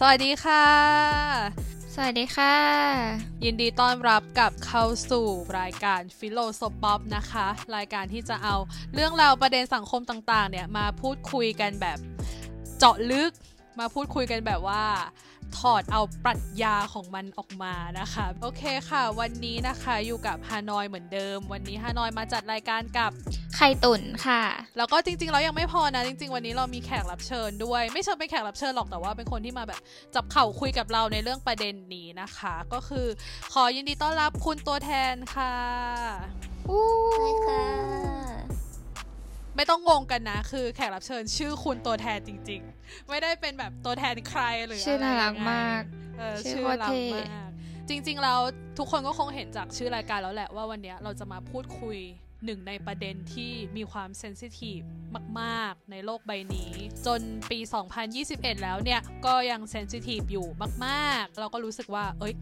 สวัสดีค่ะ สวัสดีค่ะ ยินดีต้อนรับกับเข้าสู่รายการ Philosopop นะคะ รายการที่จะเอาเรื่องราวประเด็นสังคมต่างๆ เนี่ยมาพูดคุยกันแบบเจาะลึกมาพูดคุยกันแบบว่า ถอดเอาปรัชญาของมันออกมานะคะ โอเคค่ะ วันนี้นะคะอยู่กับฮานอยเหมือนเดิม วันนี้ฮานอยมาจัดรายการกับไข่ตุ๋นค่ะ แล้วก็จริงๆเรายังไม่พอนะ จริง ๆ วันนี้เรามีแขกรับเชิญด้วย ไม่เชิญเป็นแขกรับเชิญหรอกแต่ว่าเป็นคนที่มาแบบจับเข่าคุยกับเราในเรื่องประเด็นนี้นะคะ ก็คือขอยินดีต้อนรับคุณตัวแทนค่ะอู้ใช่ค่ะ ไม่ต้องงงกันนะ คือแขกรับเชิญชื่อคุณตัวแทนจริง ๆ ไม่ได้เป็นแบบตัวแทนใครหรือชื่อน่ารักะไยังไงมากเออชื่ชื่ออโคตรรักเท่มากจริงๆแล้วทุกคนก็คงเห็นจากชื่อรายการแล้วแหละว่าวันเนี้ยเราจะมาพูดคุยหนึ่งในประเด็นที่มีความเซนซิทีฟมากๆ ในโลกใบนี้ จนปี 2021 แล้วเนี่ย ก็ยัง sensitive อยู่มาก ๆ เราก็รู้สึกว่า เอ้ย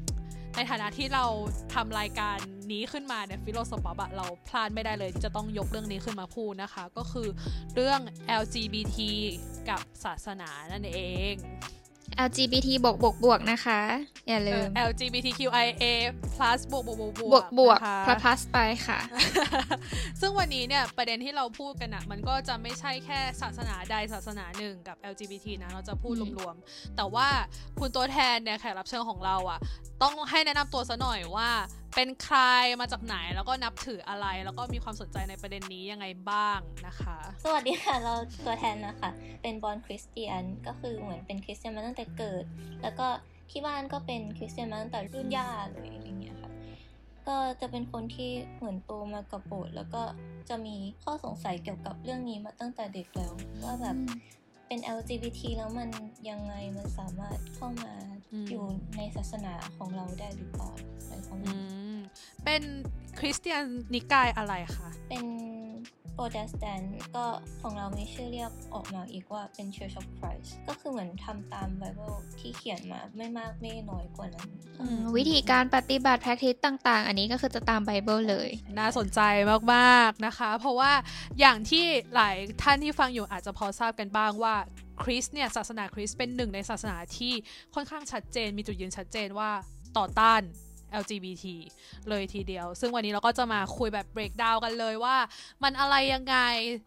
ในฐานะที่เราทำรายการนี้ขึ้นมาเนี่ย Philosopop อะเราพลาดไม่ได้เลยที่จะต้องยกเรื่องนี้ขึ้นมาพูดนะคะ ก็คือเรื่อง LGBT กับศาสนานั่นเอง LGBT บวกบวกบวกนะคะ อย่าลืมเออ LGBTQIA plus บวกบวกบวกบวกบวกนะคะ plus plus ไปค่ะ ซึ่งวันนี้เนี่ย ประเด็นที่เราพูดกันอะมันก็จะไม่ใช่แค่ศาสนาใดศาสนาหนึ่งกับ LGBT นะ เราจะพูดอืมรวมๆ แต่ว่าคุณตัวแทนเนี่ยแขกรับเชิญของเราอะต้องให้แนะนำตัวซะหน่อยว่า เป็นใครมาจากไหนแล้วก็นับถืออะไร แล้วก็มีความสนใจในประเด็นนี้ยังไงบ้างนะคะ สวัสดีค่ะเราตัวแทนนะคะ เป็นบอลคริสเตียนก็คือเหมือนเป็นคริสเตียนมาตั้งแต่เกิด แล้วก็ที่บ้านก็เป็นคริสเตียนมาตั้งแต่รุ่นย่าเลยอะไรเงี้ยค่ะก็จะเป็นคนที่เหมือนโตมากับโบสถ์แล้วก็จะมีข้อสงสัยเกี่ยวกับเรื่องนี้มาตั้งแต่เด็กแล้วว่าแบบ เป็น LGBT แล้วมันยังไงมันสามารถเข้ามาอืมอยู่ในศาสนาของเราได้หรือเปล่าอะไรประมาอืณนี้มเป็นคริสเตียนนิกายอะไรคะ เป็น โปรเตสแตนต์ก็ของเรามีชื่อเรียกออกมาอีกว่าเป็น Church of Christ ก็คือเหมือนทำตามไบเบิลที่เขียนมาไม่มากไม่น้อยกว่านั้นอืมวิธีการปฏิบัติ practice ต่าง ๆ อันนี้ก็คือจะตามไบเบิลเลย น่าสนใจมาก ๆ นะคะ เพราะว่าอย่างที่หลายท่านที่ฟังอยู่อาจจะพอทราบกันบ้างว่าคริสต์เนี่ยศาสนาคริสต์เป็นหนึ่งในศาสนาที่ค่อนข้างชัดเจน มีจุดยืนชัดเจนว่าต่อต้าน LGBT เลยทีเดียว ซึ่งวันนี้เราก็จะมาคุยแบบ break down กันเลยว่า มันอะไรยังไง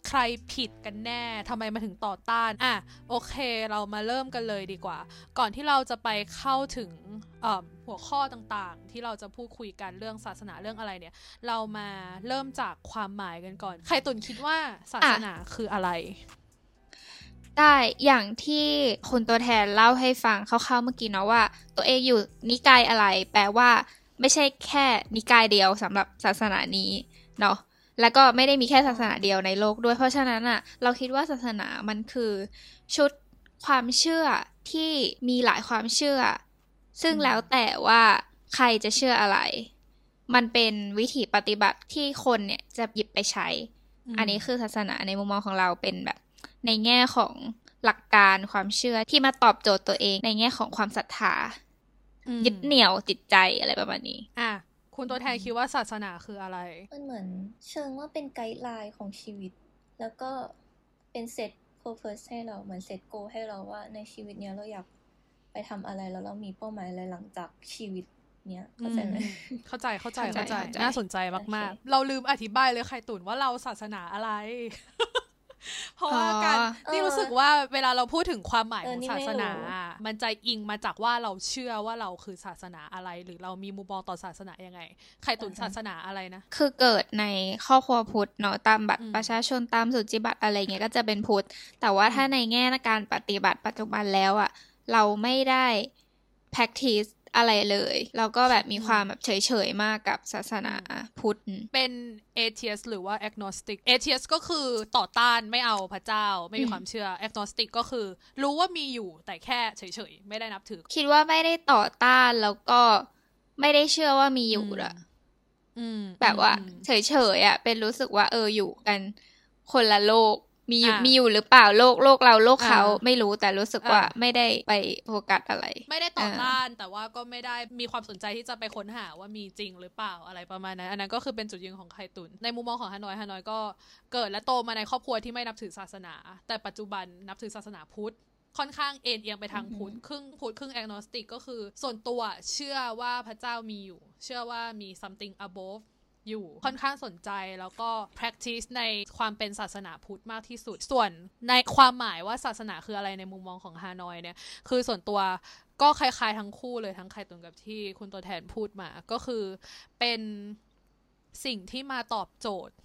ใครผิดกันแน่ทำไมมาถึงต่อต้านอะโอเค เรามาเริ่มกันเลยดีกว่า ก่อนที่เราจะไปเข้าถึงหัวข้อต่างๆ ที่เราจะพูดคุยกันเรื่องศาสนาเรื่องอะไรเนี่ย เรามาเริ่มจากความหมายกันก่อน ใครตุนคิดว่าศาสนาคืออะไร ได้อย่างที่คุณตัวแทนเล่าให้ฟังคร่าวๆเมื่อกี้เนาะว่า ตัวเองอยู่นิกายอะไร แปลว่า ไม่ใช่แค่นิกายเดียวสำหรับศาสนานี้เนาะแล้วก็ไม่ได้มีแค่ศาสนาเดียวในโลกด้วย เพราะฉะนั้นอะเราคิดว่าศาสนามันคือชุดความเชื่อที่มีหลายความเชื่อ ซึ่งแล้วแต่ว่าใครจะเชื่ออะไร มันเป็นวิถีปฏิบัติที่คนเนี่ยจะหยิบไปใช้ อันนี้คือศาสนาในมุมมองของเราเป็นแบบ ในแง่ของหลักการความเชื่อที่มาตอบโจทย์ตัวเองในแง่ของความศรัทธามยึดเหนี่ยวจิตใจอะไรประมาณนี้ อะคุณตัวแทนคิดว่าศาสนาคืออะไร มันเหมือนเชิงว่าเป็น guideline ของชีวิต แล้วก็เป็นเซต purpose ให้เราเหมือน set goal ให้เราว่าในชีวิตเนี้ยเราอยากไปทำอะไรแล้วเรามีเป้าหมายอะไรหลังจากชีวิตเนี้ยเข้าใจไหมอืมเข้าใจเข้าใจเข้าใจเข้าใจเข้าใจ น่าสนใจมากโอเคๆเราลืมอธิบายเลยไข่ตุ๋นว่าเราศาสนาอะไร เพราะว่าการอ๋อนี่รู้สึกว่าเวลาเราพูดถึงความหมายเอขอองนี่ศาไม่สนารู้อะมันจะอิงมาจากว่าเราเชื่อว่าเราคือศาสนาอะไร หรือเรามีมุมมองต่อศาสนายังไง ใครตุนศาสนาอะไรนะ คือเกิดในครอบครัวพุทธเนาะตามบัตรอืมประชาชนตามสุจิบัตรอะไรเงี้ยก็จะเป็นพุทธ แต่ว่าถ้าในแง่การปฏิบัติปัจจุบันแล้วอะเราไม่ได้ practice อะไรเลยเราก็แบบมีความแบบเฉยๆมากกับศาสนาพุทธ เป็น atheist หรือว่า agnostic atheist ก็คือต่อต้านไม่เอาพระเจ้า ไม่มีอืมความเชื่อ agnostic ก็คือ รู้ว่ามีอยู่แต่แค่เฉยๆ ไม่ได้นับถือ คิดว่าไม่ได้ต่อต้านแล้วก็ไม่ได้เชื่อว่ามีอยู่อะอืมแบบว่าอืมเฉยๆอะ เป็นรู้สึกว่าเอออยู่กันคนละโลก มีอยู่อะมีอยู่หรือเปล่าโลกโลกเราโลกเขาอ่าไม่รู้แต่รู้สึกว่าอ่าไม่ได้ไปโฟกัสอะไร ไม่ได้ต่อเออต้านแต่ว่าก็ไม่ได้มีความสนใจที่จะไปค้นหาว่ามีจริงหรือเปล่าอะไรประมาณนั้นอันนั้นก็คือเป็นจุดยืนของไคตุนในมุมมองของฮานอยฮานอยก็เกิดและโตมาในครอบครัวที่ไม่นับถือศาสนา แต่ปัจจุบันนับถือศาสนาพุทธค่อนข้างเอ็นเอียงไปทางพุทธครึ่งพุทธครึ่งแอกโนสติกก็คือ ส่วนตัวเชื่อว่าพระเจ้ามีอยู่ เชื่อว่ามี something above อยู่ค่อนข้างสนใจแล้วก็ practice ในความเป็นศาสนาพุทธมากที่สุด ส่วนในความหมายว่าศาสนาคืออะไรในมุมมองของฮานอยเนี่ย คือส่วนตัวก็คล้ายๆทั้งคู่เลยทั้งไข่ตุนกับที่คุณตัวแทนพูดมา ก็คือเป็นสิ่งที่มาตอบโจทย์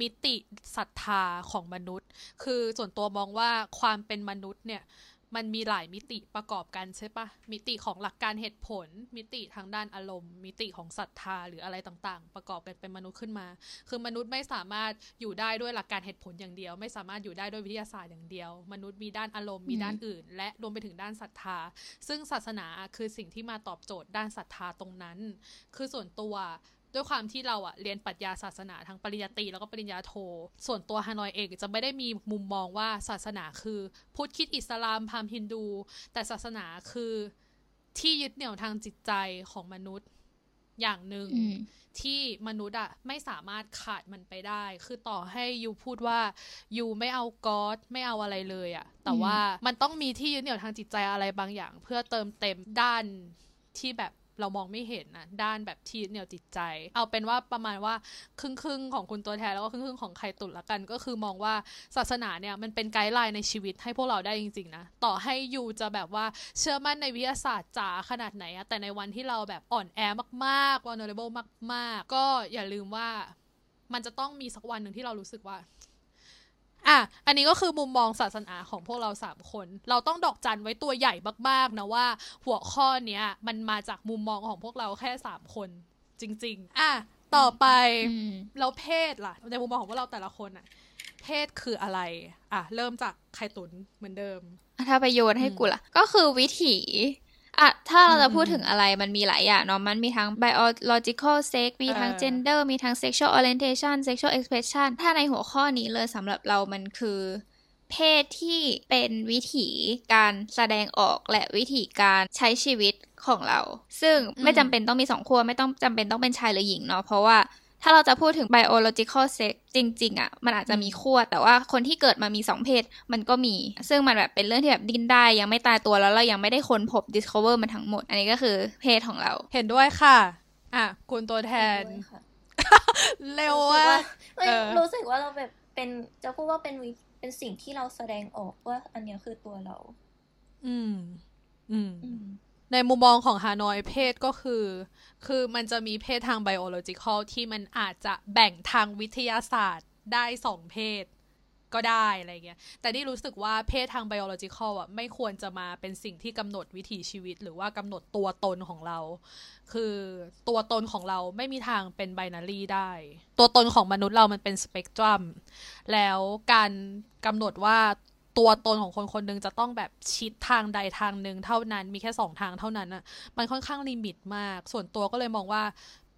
มิติศรัทธาของมนุษย์ คือส่วนตัวมองว่าความเป็นมนุษย์เนี่ย มันมีหลายมิติประกอบกันใช่ปะมิติของหลักการเหตุผล มิติทางด้านอารมณ์ มิติของศรัทธาหรืออะไรต่างๆ ประกอบกันเป็นมนุษย์ขึ้นมา คือมนุษย์ไม่สามารถอยู่ได้ด้วยหลักการเหตุผลอย่างเดียว ไม่สามารถอยู่ได้ด้วยวิทยาศาสตร์อย่างเดียว มนุษย์มีด้านอารมณ์มีด้านอื่น และรวมไปถึงด้านศรัทธา ซึ่งศาสนาคือสิ่งที่มาตอบโจทย์ด้านศรัทธาตรงนั้น คือส่วนตัว ด้วยความที่เราอะเรียนปรัชญาศาสนาทั้งปริญญาตรีแล้วก็ปริญญาโท ส่วนตัวฮานอยเองจะไม่ได้มีมุมมองว่าศาสนาคือ พุทธคิดอิสลามพราหมณ์ฮินดู แต่ศาสนาคือที่ยึดเหนี่ยวทางจิตใจของมนุษย์อย่างหนึ่งอืมที่มนุษย์อะไม่สามารถขาดมันไปได้ คือต่อให้ยูพูดว่ายูไม่เอาก็อดไม่เอาอะไรเลยอะแต่ว่ามันต้องมีที่ยึดเหนี่ยวทางจิตใจอะไรบางอย่าง เพื่อเติมเต็มด้านที่แบบ เรามองไม่เห็นนะด้านแบบที่เหนี่ยวจิตใจ เอาเป็นว่าประมาณว่าครึ่งครึ่งๆของคุณตัวแทนแล้วก็ครึ่งครึ่งๆของใครตุนละกัน ก็คือมองว่าศาสนาเนี่ยมันเป็นไกด์ไลน์ในชีวิตให้พวกเราได้จริงๆนะต่อให้ยูจะแบบว่าเชื่อมั่นในวิทยาศาสตร์จ๋าขนาดไหนอะแต่ในวันที่เราแบบอ่อนแอมากๆ vulnerable มาก ๆ ก็อย่าลืมว่ามันจะต้องมีสักวันหนึ่งที่เรารู้สึกว่า อะ อันนี้ก็คือมุมมองศาสนาของพวกเราสามคน เราต้องดอกจันไว้ตัวใหญ่มากๆนะว่า หัวข้อเนี้ยมันมาจากมุมมองของพวกเราแค่สามคนจริง ๆ อะ ต่อไปอืมแล้วเพศล่ะ ในมุมมองของพวกเราแต่ละคนอะเพศคืออะไร อะ เริ่มจากไข่ตุนเหมือนเดิม ถ้าไปโยนให้อืมกูล่ะ ก็คือวิถี อะถ้าเราจะพูดอืมถึงอะไรมันมีหลายอย่างเนาะมันมีทั้ง biological sex มีทั้งเออ gender มีทั้ง sexual orientation sexual expression ถ้าในหัวข้อนี้เลยสำหรับเรามันคือเพศที่เป็นวิถีการแสดงออกและวิถีการใช้ชีวิตของเรา ซึ่งไม่จำเป็นต้องมีสองขั้วไม่ต้องจำเป็นต้องเป็นชายหรือหญิงเนาะเพราะว่า ถ้าเราจะพูดถึง biological sex จริง ๆอะ่ะ มันอาจจะมีขั้วแต่ว่าคนที่เกิดมามีสองเพศมันก็มี ซึ่งมันแบบเป็นเรื่องที่แบบดิ้นได้ยังไม่ตายตัวแล้วเรายังไม่ได้ค้นพบ discover มันทั้งหมด อันนี้ก็คือเพศของเรา เห็นด้วยค่ะ อะ คุณตัวแทนด้วยค่ะเร็วรู้สึกว่าว่าไม่เออรู้สึกว่าเราแบบเป็นจะพูดว่าเป็นวิเป็นสิ่งที่เราแสดงออกว่า อันเนี้ยคือตัวเรา อืม อืมอืม ในมุมมองของฮานอยเพศก็คือ คือมันจะมีเพศทางไบโอโลจิคอลที่มันอาจจะแบ่งทางวิทยาศาสตร์ได้สองเพศก็ได้อะไรเงี้ย แต่นี่รู้สึกว่าเพศทางไบโอโลจิคอลอะไม่ควรจะมาเป็นสิ่งที่กำหนดวิถีชีวิต หรือว่ากำหนดตัวตนของเรา คือตัวตนของเราไม่มีทางเป็นไบนารีได้ ตัวตนของมนุษย์เรามันเป็นสเปกตรัม แล้วการกำหนดว่า ตัวตนของคนคนหนึงจะต้องแบบชิดทางใดทางหนึ่งเท่านั้นมีแค่สองทางเท่านั้นอะมันค่อนข้างลิมิตมาก ส่วนตัวก็เลยมองว่า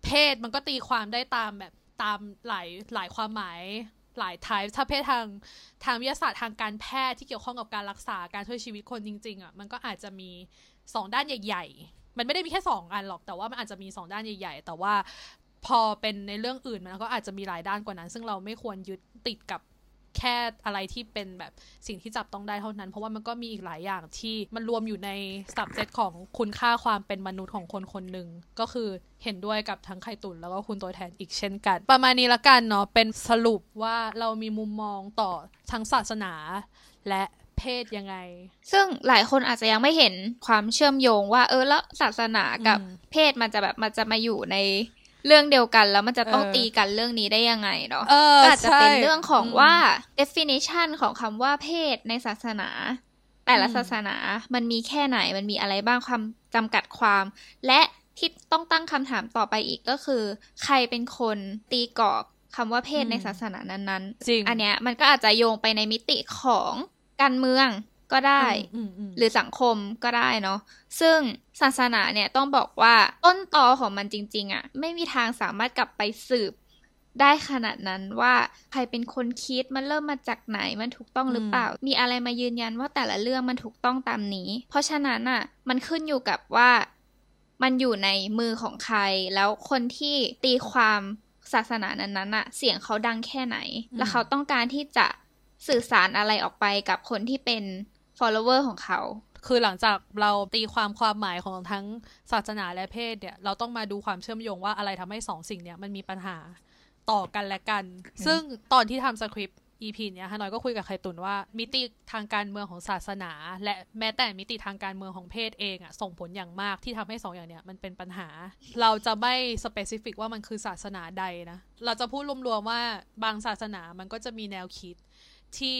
เพศมันก็ตีความได้ตามแบบตามหลายหลายความหมายหลายไทป์ถ้าเพศทางทางวิทยาศาสตร์ทางการแพทย์ที่เกี่ยวข้องกับการรักษาการช่วยชีวิตคนจริงๆอะมันก็อาจจะมีสองด้านใหญ่ ๆ มันไม่ได้มีแค่สองอันหรอกแต่ว่ามันอาจจะมีสองด้านใหญ่ ๆ แต่ว่าพอเป็นในเรื่องอื่นมันก็อาจจะมีหลายด้านกว่านั้น ซึ่งเราไม่ควรยึดติดกับ แค่อะไรที่เป็นแบบสิ่งที่จับต้องได้เท่านั้น เพราะว่ามันก็มีอีกหลายอย่างที่มันรวมอยู่ในสับเซตของคุณค่าความเป็นมนุษย์ของคนคนหนึ่งก็คือเห็นด้วยกับทั้งไข่ตุนแล้วก็คุณตัวแทนอีกเช่นกัน ประมาณนี้ละกันเนาะเป็นสรุปว่าเรามีมุมมองต่อทั้งศาสนาและเพศยังไง ซึ่งหลายคนอาจจะยังไม่เห็นความเชื่อมโยงว่า เออแล้วศาสนากับอืมเพศมันจะแบบมันจะมาอยู่ใน เรื่องเดียวกันแล้วมันจะต้องเออตีกันเรื่องนี้ได้ยังไงเนาะเออก็อาจจะเป็นใช่เรื่องของมว่า definition ของคำว่าเพศในศาสนา แต่ละอืมศาสนามันมีแค่ไหนมันมีอะไรบ้างความจำกัดความ และที่ต้องตั้งคำถามต่อไปอีกก็คือ ใครเป็นคนตีกรอบคำว่าเพศในศาสนานั้นจริงๆอันเนี้ยมันก็อาจจะโยงไปในมิติของการเมือง ก็ได้อืมอืมหรือสังคมก็ได้เนาะซึ่งศาสนาเนี่ยต้องบอกว่าต้นตอของมันจริง ๆอะ่ะ ไม่มีทางสามารถกลับไปสืบได้ขนาดนั้นว่าใครเป็นคนคิดมันเริ่มมาจากไหนมันถูกต้องหรือเปล่า มีอะไรมายืนยันว่าแต่ละเรื่องมันถูกต้องตามนี้ เพราะฉะนั้นอะ มันขึ้นอยู่กับว่ามันอยู่ในมือของใคร แล้วคนที่ตีความศาสนานั้นๆอะ เสียงเขาดังแค่ไหนอืมแล้วเขาต้องการที่จะสื่อสารอะไรออกไปกับคนที่เป็น follower ของเขา คือหลังจากเราตีความความหมายของทั้งศาสนาและเพศเนี่ย เราต้องมาดูความเชื่อมโยงว่าอะไรทำให้สองสิ่งเนี้ยมันมีปัญหาต่อกันและกัน ซึ่งตอนที่ทำสคริปต์ EP เนี้ยฮานอยก็คุยกับไคตุนว่า มิติทางการเมืองของศาสนา และแม้แต่มิติทางการเมืองของเพศเองอะส่งผลอย่างมากที่ทำให้สองอย่างเนี้ยมันเป็นปัญหา เราจะไม่สเปซิฟิกว่ามันคือศาสนาใดนะ เราจะพูดรวมๆว่าบางศาสนามันก็จะมีแนวคิดที่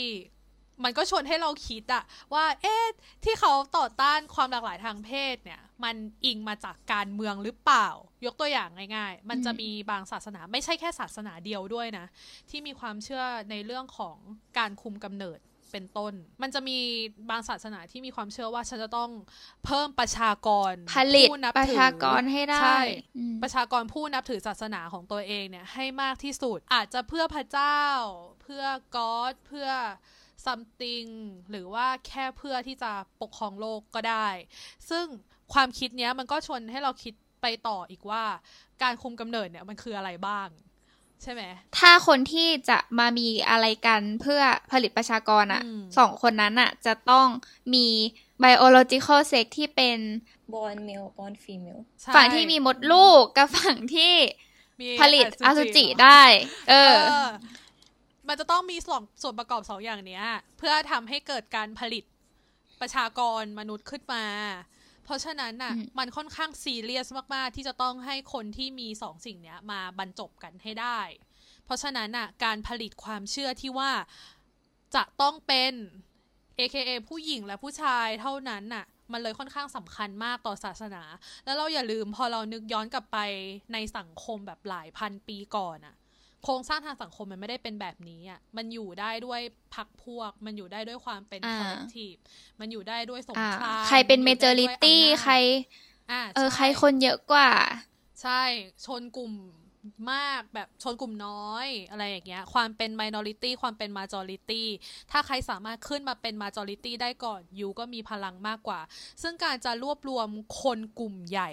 มันก็ชวนให้เราคิดอะว่า เอ๊ะที่เขาต่อต้านความหลากหลายทางเพศเนี่ย มันอิงมาจากการเมืองหรือเปล่า ยกตัวอย่างง่าย ๆ มันจะมีบางศาสนาไม่ใช่แค่ศาสนาเดียวด้วยนะ ที่มีความเชื่อในเรื่องของการคุมกำเนิดเป็นต้น มันจะมีบางศาสนาที่มีความเชื่อว่าฉันจะต้องเพิ่มประชากรผลิตผู้นับประถือชากรให้ได้ใช่อืมประชากรผู้นับถือศาสนาของตัวเองเนี่ยให้มากที่สุดอาจจะเพื่อพระเจ้า เพื่อก็อดเพื่อ something หรือว่าแค่เพื่อที่จะปกครองโลกก็ได้ ซึ่งความคิดเนี้ยมันก็ชวนให้เราคิดไปต่ออีกว่า การคุมกำเนิดเนี่ยมันคืออะไรบ้าง ใช่ไหม ถ้าคนที่จะมามีอะไรกันเพื่อผลิตประชากรอะอืมสองคนนั้นอะ จะต้องมี biological sex ที่เป็น born male born female ใช่ฝั่งที่มีมดลูกกับฝั่งที่มีผลิตอสุจิเหรอได้ เอเอออ มันจะต้องมีสองส่วนประกอบสองอย่างเนี้ย เพื่อทำให้เกิดการผลิตประชากรมนุษย์ขึ้นมา เพราะฉะนั้นน่ะอืมมันค่อนข้างซีเรียสมากๆ ที่จะต้องให้คนที่มีสองสิ่งเนี้ย มาบรรจบกันให้ได้ เพราะฉะนั้นน่ะ การผลิตความเชื่อที่ว่าจะต้องเป็น AKA ผู้หญิงและผู้ชายเท่านั้นน่ะ มันเลยค่อนข้างสำคัญมากต่อศาสนา แล้วเราอย่าลืมพอเรานึกย้อนกลับไปในสังคมแบบหลายพันปีก่อนอะ โครงสร้างทางสังคมมันไม่ได้เป็นแบบนี้อะมันอยู่ได้ด้วยพักพวก มันอยู่ได้ด้วยความเป็นอ่า collective มันอยู่ได้ด้วยสงอ่าครามใครเป็นมัอยู่ได้ด้วย majority อำนาจใครอ่าเออช่ใครคนเยอะกว่า ใช่ชนกลุ่มมากแบบชนกลุ่มน้อยอะไรอย่างเงี้ย ความเป็น minority ความเป็น majority ถ้าใครสามารถขึ้นมาเป็น majority ได้ก่อนยูก็มีพลังมากกว่า ซึ่งการจะรวบรวมคนกลุ่มใหญ่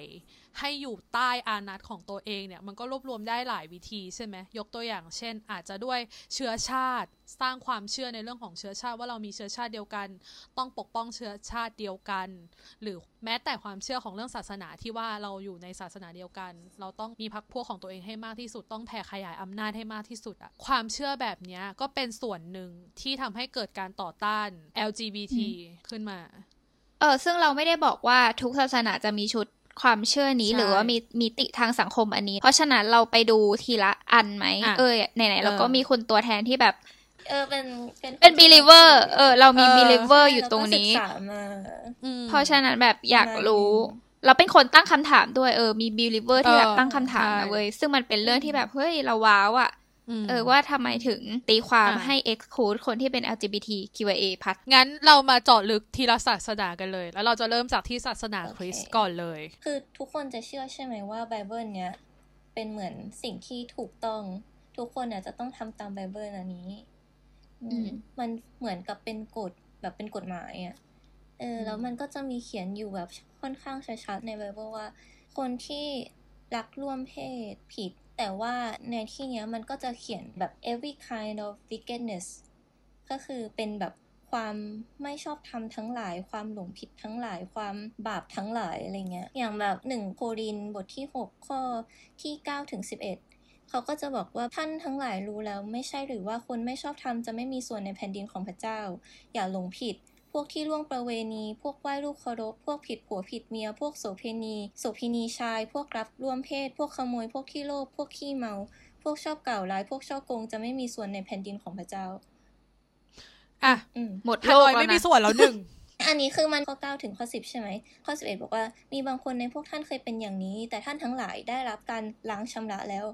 ให้อยู่ใต้อานัตของตัวเองเนี่ยมันก็รวบรวมได้หลายวิธีใช่ไหมยกตัวอย่างเช่น อาจจะด้วยเชื้อชาติสร้างความเชื่อในเรื่องของเชื้อชาติว่าเรามีเชื้อชาติเดียวกัน ต้องปกป้องเชื้อชาติเดียวกัน หรือแม้แต่ความเชื่อของเรื่องศาสนาที่ว่าเราอยู่ในศาสนาเดียวกัน เราต้องมีพรรคพวกของตัวเองให้มากที่สุด ต้องแผ่ขยายอำนาจให้มากที่สุดอะความเชื่อแบบเนี้ยก็เป็นส่วนหนึ่งที่ทำให้เกิดการต่อต้าน LGBT ขึ้นมาเออซึ่งเราไม่ได้บอกว่าทุกศาสนาจะมีชุด ความเชื่อนี้ใช่หรือว่ามีมิติทางสังคมอันนี้ เพราะฉะนั้นเราไปดูทีละอันไหมอะเออไหนๆเราก็เออมีคนตัวแทนที่แบบ เออเป็นเป็นเป็น believer เออ เรามีเออ believer ใช่อยู่ตรงนี้เาก็ศึกษามาอืมเพราะฉะนั้นแบบอยากประมาณรู้นี้เราเป็นคนตั้งคำถามด้วยเออมี believer ที่แบบเออตั้งคำถามใช่นะเว้ยซึ่งมันเป็นเรื่องที่แบบเฮ้ยเราว้าวอะม เออว่าทำไมถึงตีความอะให้ exclude คนที่เป็น LGBTQIA+ พัดงั้นเรามาเจาะลึกทีละศาสนากันเลย แล้วเราจะเริ่มจากที่ศาสนาโอเคคริสต์ก่อนเลย คือทุกคนจะเชื่อใช่ไหมว่าไบเบิลเนี้ยเป็นเหมือนสิ่งที่ถูกต้อง ทุกคนเนี่ยจะต้องทำตามไบเบิลอันนี้อืมอืมมันเหมือนกับเป็นกฎแบบเป็นกฎหมายอะ่ะเออแล้วมันก็จะมีเขียนอยู่แบบค่อนข้างชัดๆในไบเบิลว่า คนที่รักร่วมเพศผิด แต่ว่าในที่เนี้ยมันก็จะเขียนแบบ every kind of wickedness ก็คือเป็นแบบความไม่ชอบธรรมทั้งหลาย ความหลงผิดทั้งหลาย ความบาปทั้งหลายอะไรเงี้ย อย่างแบบหนึ่งโครินบทที่ 6 ข้อที่9ถึง11 เขาก็จะบอกว่าท่านทั้งหลายรู้แล้ว ไม่ใช่หรือว่าคนไม่ชอบธรรมจะไม่มีส่วนในแผ่นดินของพระเจ้า อย่าหลงผิด พวกที่ล่วงประเวณี พวกไหว้ลูกเคารพ พวกผิดผัวผิดเมีย พวกโสเพณี โสพินีชาย พวกรับร่วมเพศ พวกขโมย พวกขี้โลภ พวกขี้เมา พวกชอบกล่าวร้าย พวกชอบโกงจะไม่มีส่วนในแผ่นดินของพระเจ้า อะ อืม หมดฮาโลนกอยแล้วไม่มีนะส่วนแล้วหนึ่ง อันนี้คือมันข้อ 9 ถึงข้อ 10 ใช่ไหม ข้อ 11 บอกว่ามีบางคนในพวกท่านเคยเป็นอย่างนี้ แต่ท่านทั้งหลายได้รับการล้างชำระแล้ว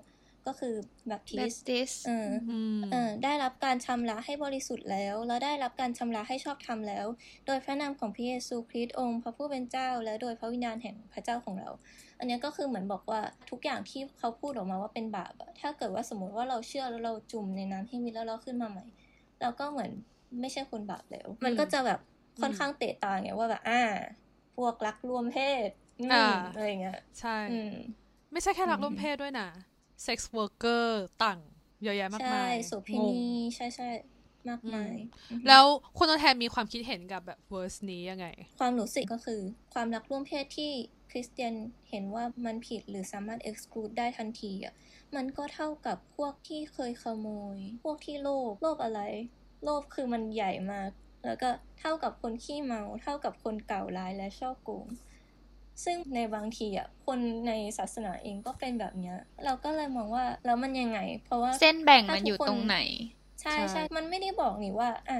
ก็คือแบบทิส Baptist เอออืมเออได้รับการชำระให้บริสุทธิ์แล้ว แล้วได้รับการชำระให้ชอบธรรมแล้ว โดยพระนามของพระเยซูคริสต์องค์พระผู้เป็นเจ้า และโดยพระวิญญาณแห่งพระเจ้าของเรา อันเนี้ยก็คือเหมือนบอกว่าทุกอย่างที่เขาพูดออกมาว่าเป็นบาปอะถ้าเกิดว่าสมมติว่าเราเชื่อแล้วเราจุ่มในน้ำที่มีแล้วเราขึ้นมาใหม่เราก็เหมือนไม่ใช่คนบาปแล้ว มันก็จะแบบค่อนข้างเตะตาไงว่าแบบอ่า พวกรักร่วมเพศอืมอ่าอะไรเงี้ยใช่อืมไม่ใช่แค่รักอืมร่วมเพศด้วยนะ sex worker ต่างเยอะแยะมากใช่มายโสเภงงณีใช่ใช่มากมาย แล้วคุณตัวแทนมีความคิดเห็นกับแบบ verse นี้ยังไง ความรู้สึกก็คือความรักร่วมเพศที่คริสเตียนเห็นว่ามันผิดหรือสามารถ exclude ได้ทันทีอะ มันก็เท่ากับพวกที่เคยขโมย พวกที่โลภ โลภอะไร โลภคือมันใหญ่มาก แล้วก็เท่ากับคนขี้เมา เท่ากับคนเก่าร้ายและชอบโกง ซึ่งในบางทีอะคนในศาสนาเองก็เป็นแบบเนี้ย เราก็เลยมองว่าแล้วมันยังไง เพราะว่าเส้นแบ่งมันอยู่ตรงไหน ใช่ใช่ใช่มันไม่ได้บอกนี่ว่าอะ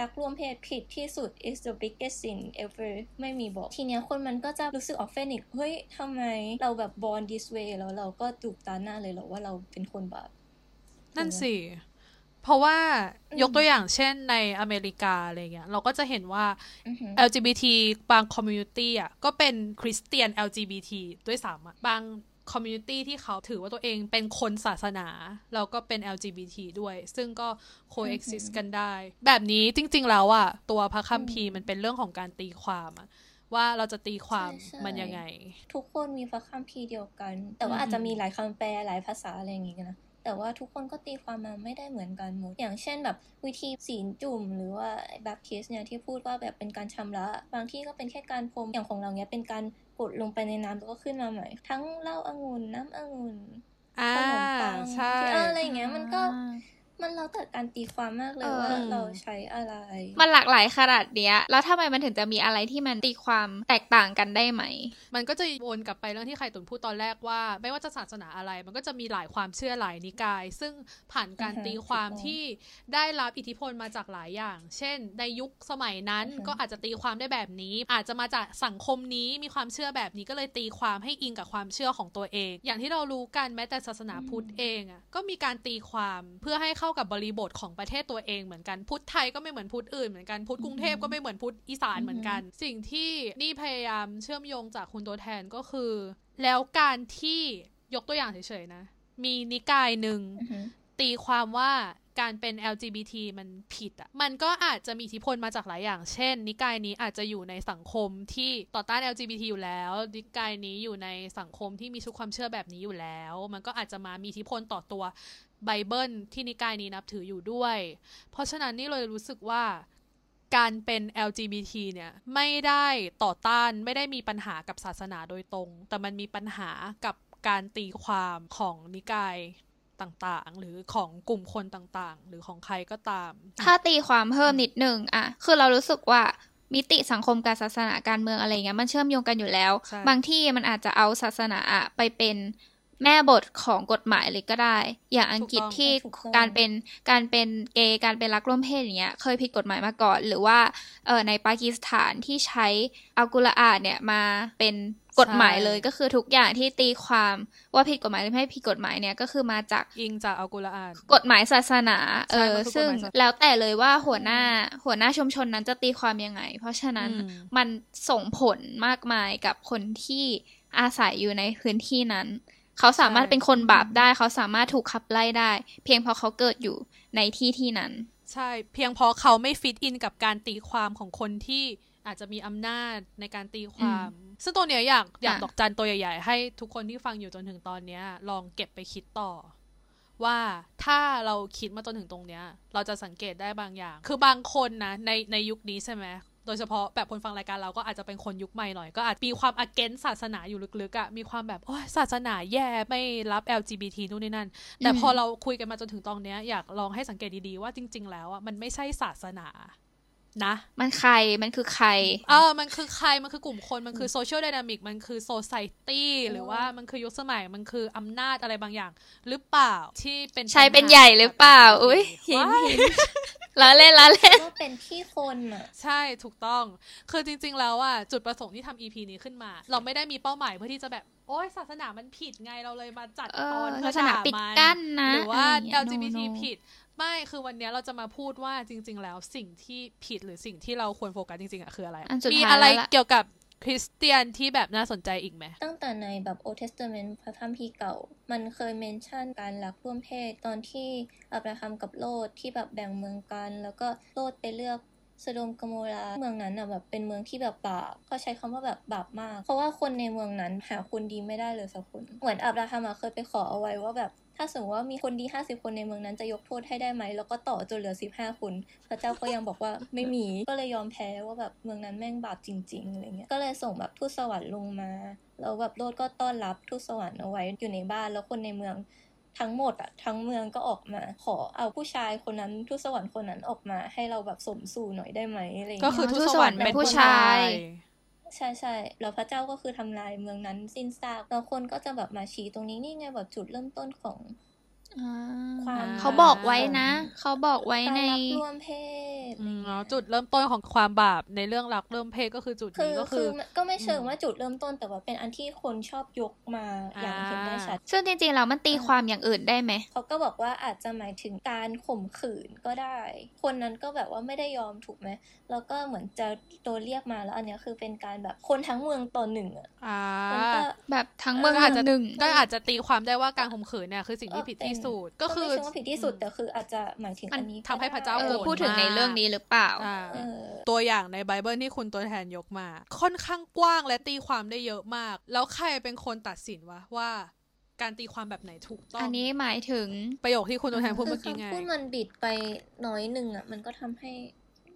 รักร่วมเพศผิดที่สุด is the biggest sin ever ไม่มีบอก ทีเนี้ยคนมันก็จะรู้สึกออฟเฟนอีก เฮ้ยทำไมเราแบบ born this way แล้วเราก็ถูกตราหน้าเลยเหรอว่าเราเป็นคนบาปนั่นสิ เพราะว่าอืมยกตัวอย่างเช่นในอเมริกาอะไรเงี้ยเราก็จะเห็นว่าอือหือ LGBT บาง community อะก็เป็นคริสเตียน LGBT ด้วยซ้ำอะบาง community ที่เขาถือว่าตัวเองเป็นคนศาสนา แล้วก็เป็น LGBT ด้วย ซึ่งก็ coexist กันได้ แบบนี้จริง ๆ แล้วอะตัวพระคัมภีร์มันเป็นเรื่องของการตีความอะว่าเราจะตีความใช่ใช่มันยังไง ทุกคนมีพระคัมภีร์เดียวกัน แต่ว่าอืมอาจจะมีหลายคำแปลหลายภาษาอะไรอย่างงี้กันนะ แต่ว่าทุกคนก็ตีความมาไม่ได้เหมือนกันหมด อย่างเช่นแบบวิธีศีลจุ่ม หรือว่าแบปทิสเนี่ยที่พูดว่าแบบเป็นการชำระ บางที่ก็เป็นแค่การพรมอย่างของเราเนี้ยเป็นการกดลงไปในน้ำแล้วก็ขึ้นมาใหม่ ทั้งเหล้าองุ่นน้ำองุ่นอ่าขนมปังใช่ที่เอออะไรอย่างเงี้ยมันก็ มันแล้วแต่การตีความมากเลยเออว่าเราใช้อะไร มันหลากหลายขนาดเนี้ย แล้วทำไมมันถึงจะมีอะไรที่มันตีความแตกต่างกันได้ไหม มันก็จะวนกลับไปเรื่องที่ไข่ตุนพูดตอนแรกว่า ไม่ว่าจะศาสนาอะไร มันก็จะมีหลายความเชื่อหลายนิกาย ซึ่งผ่านการอือฮะตีความถูกต้องที่ได้รับอิทธิพลมาจากหลายอย่าง เช่น ในยุคสมัยนั้นอือฮะก็อาจจะตีความได้แบบนี้ อาจจะมาจากสังคมนี้มีความเชื่อแบบนี้ก็เลยตีความให้อิงกับความเชื่อของตัวเอง อย่างที่เรารู้กันแม้แต่ศาสนาพุทธเองอะก็มีการตีความเพื่อให้เข้ากับบริบทของประเทศตัวเองเหมือนกันพุทธไทยก็ไม่เหมือนพุทธอื่นเหมือนกันพุทธกรุงเทพก็ไม่เหมือนพุทธอีสานเหมือนกัน สิ่งที่นี่พยายามเชื่อมโยงจากคุณตัวแทนก็คือ แล้วการที่ยกตัวอย่างเฉยๆนะ มีนิกายหนึ่งอือหือตีความว่าการเป็น LGBT มันผิดอะ่ะ มันก็อาจจะมีอิทธิพลมาจากหลายอย่าง เช่น นิกายนี้อาจจะอยู่ในสังคมที่ต่อต้าน LGBT อยู่แล้ว นิกายนี้อยู่ในสังคมที่มีชุดความเชื่อแบบนี้อยู่แล้ว มันก็อาจจะมามีอิทธิพลต่อตัว ไบเบิลที่นิกายนี้นับถืออยู่ด้วย เพราะฉะนั้นนี่เลยรู้สึกว่าการเป็น LGBT เนี่ยไม่ได้ต่อต้านไม่ได้มีปัญหากับศาสนาโดยตรง แต่มันมีปัญหากับการตีความของนิกายต่างๆ หรือของกลุ่มคนต่างๆ หรือของใครก็ตาม ถ้าตีความเพิ่มนิดนึงอะคือเรารู้สึกว่ามิติสังคมการศาสนาการเมืองอะไรเงี้ยมันเชื่อมโยงกันอยู่แล้วใช่บางที่มันอาจจะเอาศาสนาอะไปเป็น แม่บทของกฎหมายเลยก็ได้ อย่างอังกฤษที่ถูกต้องการเป็นการเป็นเกย์การเป็นรักร่วมเพศอย่างเงี้ยเคยผิดกฎหมายมาก่อน หรือว่าเออในปากีสถานที่ใช้อัลกุรอานเนี่ยมาเป็นกฎหมายเลยก็คือทุกอย่างที่ตีความว่าผิดกฎหมายหรือไม่ผิดกฎหมายเนี่ยก็คือมาจากอิงจากอัลกุรอานกฎหมายศาสนา เออมันคือกฎหมายซึ่งศาสนาแล้วแต่เลยว่าหัวหน้าหัวหน้าชุมชนนั้นจะตีความยังไง เพราะฉะนั้นอืมมันส่งผลมากมายกับคนที่อาศัยอยู่ในพื้นที่นั้น เขาสามารถเป็นคนบาปได้ เขาสามารถถูกขับไล่ได้ เพียงเพราะเขาเกิดอยู่ในที่ที่นั้น ใช่ เพียงเพราะเขาไม่ฟิตอินกับการตีความของคนที่อาจจะมีอำนาจในการตีความ ซึ่งตัวเนี้ยอยากอยากอะดอกจันตัวใหญ่ๆ ให้ทุกคนที่ฟังอยู่จนถึงตอนเนี้ย ลองเก็บไปคิดต่อ ว่าถ้าเราคิดมาจนถึงตรงเนี้ย เราจะสังเกตได้บางอย่าง คือบางคนนะในในยุคนี้ใช่ไหม โดยเฉพาะแบบคนฟังรายการเราก็อาจจะเป็นคนยุคใหม่หน่อย ก็อาจมีความอเกนศาสนาอยู่ลึกๆอะมีความแบบโอ้ยศาสนาแย่ไม่รับ LGBT นู่นนี่นั่น แต่พอเราคุยกันมาจนถึงตอนเนี้ยอยากลองให้สังเกตดีๆว่าจริง ๆ แล้วอะมันไม่ใช่ศาสนา นะ มันใครมันคือใคร เออ มันคือใครมันคือกลุ่มคนมันคือโซเชียลไดนามิกมันคือโซซ i ตี้หรือว่ามันคือยุคสมัยมันคืออำนาจอะไรบางอย่าง หรือเปล่าที่เป็นใช่เป็นใหญ่หรือเปล่า อุ้ยหินว้ายหินล้อเล่นล้อเล่นก็เป็นที่คนอะใช่ถูกต้อง คือจริง ๆ แล้วอะจุดประสงค์ที่ทำ EP นี้ขึ้นมา เราไม่ได้มีเป้าหมายเพื่อที่จะแบบโอ้ยศาสนามันผิดไงเราเลยมาจัดเอตออนเพื่ศาอสนาด่าปิดมันกั้นนะหรือว่าะไย่งเงี้ย LGBT no, no ผิด ไม่คือวันเนี้ยเราจะมาพูดว่าจริง ๆ แล้วสิ่งที่ผิดหรือสิ่งที่เราควรโฟกัสจริงๆอะคืออะไรอันสุดท้ายอะไรแล้วล่ะมีอะไรเกี่ยวกับคริสเตียนที่แบบน่าสนใจอีกไหม ตั้งแต่ในแบบ Old Testament พระคัมภีร์เก่า มันเคย mention การรักร่วมเพศตอนที่อับราฮัมกับโลทที่แบบแบ่งเมืองกัน แล้วก็โลทไปเลือกโสโดมโกโมราห์เมืองนั้นอะแบบเป็นเมืองที่แบบบาปเขาใช้คำว่าแบบบาปมาก เพราะว่าคนในเมืองนั้นหาคนดีไม่ได้เลยสักคน เหมือนอับราฮัมอะเคยไปขอเอาไว้ว่าแบบ ถ้าสมมติว่ามีคนดีห้าสิบคนในเมืองนั้นจะยกโทษให้ได้ไหม แล้วก็ต่อจนเหลือสิบห้าคน พระเจ้าก็ยังบอกว่าไม่มี ก็เลยยอมแพ้ว่าแบบเมืองนั้นแม่งบาปจริงๆอะไรเงี้ย ก็เลยส่งแบบทูตสวรรค์ลงมา แล้วแบบโลดก็ต้อนรับทูตสวรรค์เอาไว้อยู่ในบ้าน แล้วคนในเมืองทั้งหมดอะทั้งเมืองก็ออกมา ขอเอาผู้ชายคนนั้นทูตสวรรค์คนนั้นออกมาให้เราแบบสมสู่หน่อยได้ไหมอะไรเงี้ยก็คือทูตสวรรค์เป็นผู้ชาย ใช่ใช่แล้วพระเจ้าก็คือทำลายเมืองนั้นสิ้นซากแล้วคนก็จะแบบมาชี้ตรงนี้นี่ไงแบบจุดเริ่มต้นของ ความเขาบอกไว้นะ เขาบอกไว้การในรักร่วมเพศอือะไรมเงี้ยแล้วจุดเริ่มต้นของความบาปในเรื่องรักเริ่มเพศก็คือจุดคือนี้ก็คืคืออก็ไม่เชิงว่าจุดเริ่มต้นแต่ว่าเป็นอันที่คนชอบยกมาอย่างเห็นได้ชัดซึ่งจริงๆแล้วมันตีความอย่างอื่นได้ไหมเขาก็บอกว่าอาจจะหมายถึงการข่มขืนก็ได้ คนนั้นก็แบบว่าไม่ได้ยอมถูกไหมแล้วก็เหมือนจะโดนเรียกมาแล้วอันเนี้ยคือเป็นการแบบคนทั้งเมืองต่อหนึ่งอะอ่ามันก็แบบทั้งเมืองก็อาจจะหนึ่งก็อาจจะตีความได้ว่าการข่มขืนเนี่ยคือสิ่งที่ผิดที่สุดก็คือไม่ใช่ว่าผิดที่สุดแต่คืออาจจะหมายถึงมันอันนี้ก็ทำให้พระเจ้าเอโกรอธพูดถึงในเรื่องนี้หรือเปล่าอ่าเออตัวอย่างในไบเบิลที่คุณตัวแทนยกมา ค่อนข้างกว้างและตีความได้เยอะมาก แล้วใครเป็นคนตัดสินวะว่าการตีความแบบไหนถูกต้อง อันนี้หมายถึงประโยคที่คุณตัวแทนพูดคืเมื่อกี้ไงคำพูดมันบิดไปน้อยหนึ่งอะมันก็ทำให้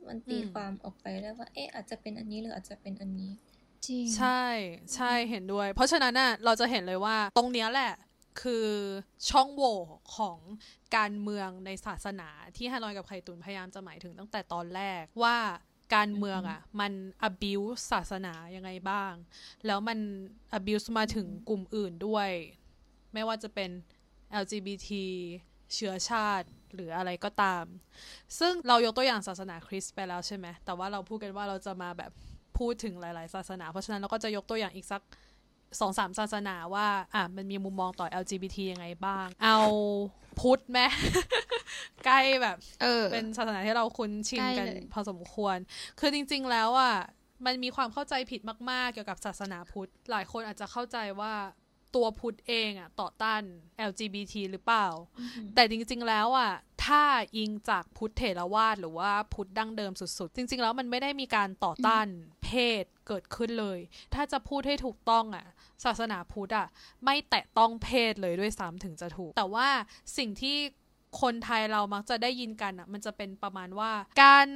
มันตีอืมความออกไปได้ว่า เอ๊ะอาจจะเป็นอันนี้หรืออาจจะเป็นอันนี้จริงใช่ใช่เห็นด้วย เพราะฉะนั้นน่ะเราจะเห็นเลยว่าตรงเนี้ยแหละ คือช่องโหว่ของการเมืองในศาสนาที่ฮานอยกับไข่ตุนพยายามจะหมายถึงตั้งแต่ตอนแรกว่าการเมืองอะ มัน abuse ศาสนายังไงบ้าง แล้วมัน abuse มาถึงกลุ่มอื่นด้วย ไม่ว่าจะเป็น LGBT เชื้อชาติหรืออะไรก็ตาม ซึ่งเรายกตัวอย่างศาสนาคริสต์ไปแล้วใช่ไหม แต่ว่าเราพูดกันว่าเราจะมาแบบพูดถึงหลาย ๆ ศาสนา เพราะฉะนั้นเราก็จะยกตัวอย่างอีกสัก สองสามศาสนาว่า อะมันมีมุมมองต่อ LGBT ยังไงบ้าง เอาพุทธไหมใกล้แบบเออเป็นศาสนาที่เราคุ้นชินกันใกล้เลยพอสมควร คือจริง ๆ แล้วอะมันมีความเข้าใจผิดมาก ๆ เกี่ยวกับศาสนาพุทธ หลายคนอาจจะเข้าใจว่าตัวพุทธเองอะต่อต้าน LGBT หรือเปล่า แต่จริง ๆ แล้วอะ ถ้าอิงจากพุทธเถรวาทหรือว่าพุทธดั้งเดิมสุดๆ จริง ๆ แล้วมันไม่ได้มีการต่อต้านเพศเกิดขึ้นเลย ถ้าจะพูดให้ถูกต้องอะ ศาสนาพุทธอะไม่แตะต้องเพศเลยด้วยซ้ำถึงจะถูก แต่ว่าสิ่งที่คนไทยเรามักจะได้ยินกันอะ มันจะเป็นประมาณว่า การ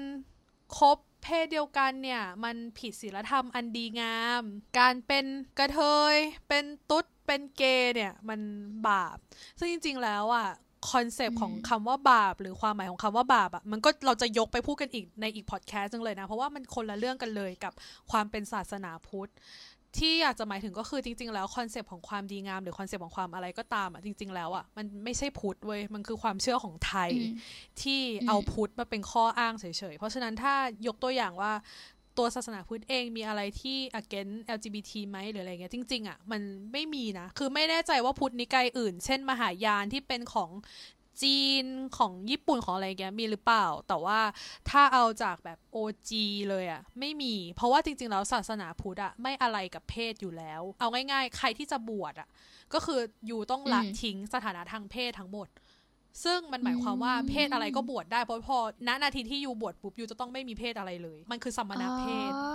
คบเพศเดียวกันเนี่ย มันผิดศีลธรรมอันดีงาม การเป็นกะเทย เป็นตุ๊ดเป็นเกย์เนี่ย มันบาป ซึ่งจริง ๆ แล้วอะ concept ของคำว่าบาป หรือความหมายของคำว่าบาปอะมันก็เราจะยกไปพูดกันอีกในอีกพอดแคสต์นึงเลยนะ เพราะว่ามันคนละเรื่องกันเลยกับความเป็นศาสนาพุทธ ที่อยากจะหมายถึงก็คือจริง ๆ แล้ว concept ของความดีงาม หรือ concept ของความอะไรก็ตามอะจริง ๆ แล้วอะมันไม่ใช่พุทธเว้ยมันคือความเชื่อของไทยอืมที่อืมเอาพุทธมาเป็นข้ออ้างเฉยๆเพราะฉะนั้นถ้ายกตัวอย่างว่า ตัวศาสนาพุทธเองมีอะไรที่ against LGBT ไหมหรืออะไรเงี้ยจริง ๆอะมันไม่มีนะ คือไม่แน่ใจว่าพุทธนิกายอื่น เช่น มหายานที่เป็นของจีนของญี่ปุ่นของอะไรเงี้ยมีหรือเปล่า แต่ว่าถ้าเอาจากแบบ OG เลยอะ่ะไม่มี เพราะว่าจริง ๆ แล้วศาสนาพุทธอะไม่อะไรกับเพศอยู่แล้ว เอาง่าย ๆ ใครที่จะบวชอะ่ะก็คืออยู่ต้องละอืมทิ้งสถานะทางเพศทั้งหมด ซึ่งมันหมายความว่าอืมเพศอะไรก็บวชได้เพราะพอณนาทีที่ยูบวชปุ๊บยูจะต้องไม่มีเพศอะไรเลย มันคือสมณเพศอ๋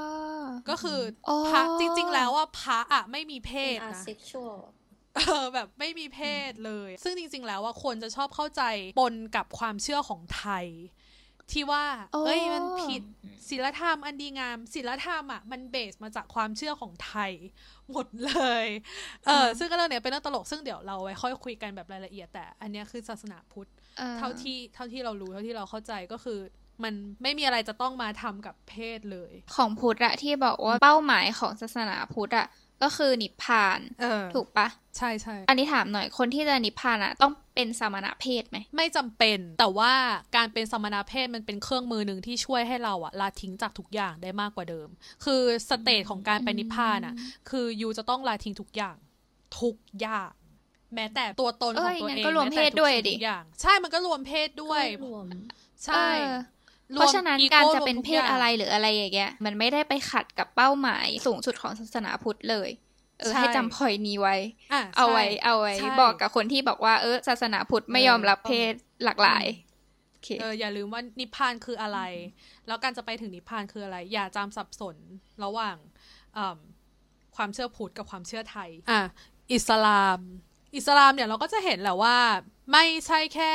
อก็คือออพระจริง ๆ แล้วว่าพระอะไม่มีเพเป็นศอานะเซ็กชวลเออแบบไม่มีเพศเลย ซึ่งจริง ๆ แล้วว่าคนจะชอบเข้าใจปนกับความเชื่อของไทย ที่ว่าอ๋อเอ้ยมันผิดศีลธรรมอันดีงามศีลธรรมอะมันเบสมาจากความเชื่อของไทยหมดเลย เออซึ่งก็เรื่องเนี้ยเป็นเรื่องตลกซึ่งเดี๋ยวเราไว้ค่อยคุยกันแบบรายละเอียด แต่อันเนี้ยคือศาสนาพุทธอ่เท่าที่เท่าที่เรารู้เท่าที่เราเข้าใจก็คือ มันไม่มีอะไรจะต้องมาทำกับเพศเลย ของพุทธอะที่บอกว่าเป้าหมายของศาสนาพุทธอะ ก็คือนิพพานเออถูกปะใช่ใช่อันนี้ถามหน่อยคนที่จะนิพพานอะต้องเป็นสมณเพศไหมไม่จำเป็น แต่ว่าการเป็นสมณเพศมันเป็นเครื่องมือหนึ่งที่ช่วยให้เราอะละทิ้งจากทุกอย่างได้มากกว่าเดิม คือสเตจของการไปนิพพานอะคือยูจะต้องละทิ้งทุกอย่าง ทุกอย่างแม้แต่ตัวตนของตัวเอ้ยงั้เองนก็รวมแแต่เพศด้วยทุกสิ่งดิทุกอย่าง ใช่มันก็รวมเพศด้วยรวมใช่ เออวมเพราะฉะนั้นอีโการจะวมเป็นทุกเพศย่างอะไรหรืออะไรอย่างเงี้ยมันไม่ได้ไปขัดกับเป้าหมายสูงสุดของศาสนาพุทธเลยเออใช่ให้จำพอยนี้ไว้อะเอาไว้ใช่เอาไว้ใช่บอกกับคนที่บอกว่าเออศาสนาพุทธไม่เออยอมรับเพศหลากหลายโอเคเอออย่าลืมว่านิพพานคืออะไร แล้วการจะไปถึงนิพพานคืออะไร อย่าจำสับสนระหว่างเอิ่มความเชื่อพุทธกับความเชื่อไทย อะอิสลาม อิสลามเนี่ยเราก็จะเห็นแหละว่า ไม่ใช่แค่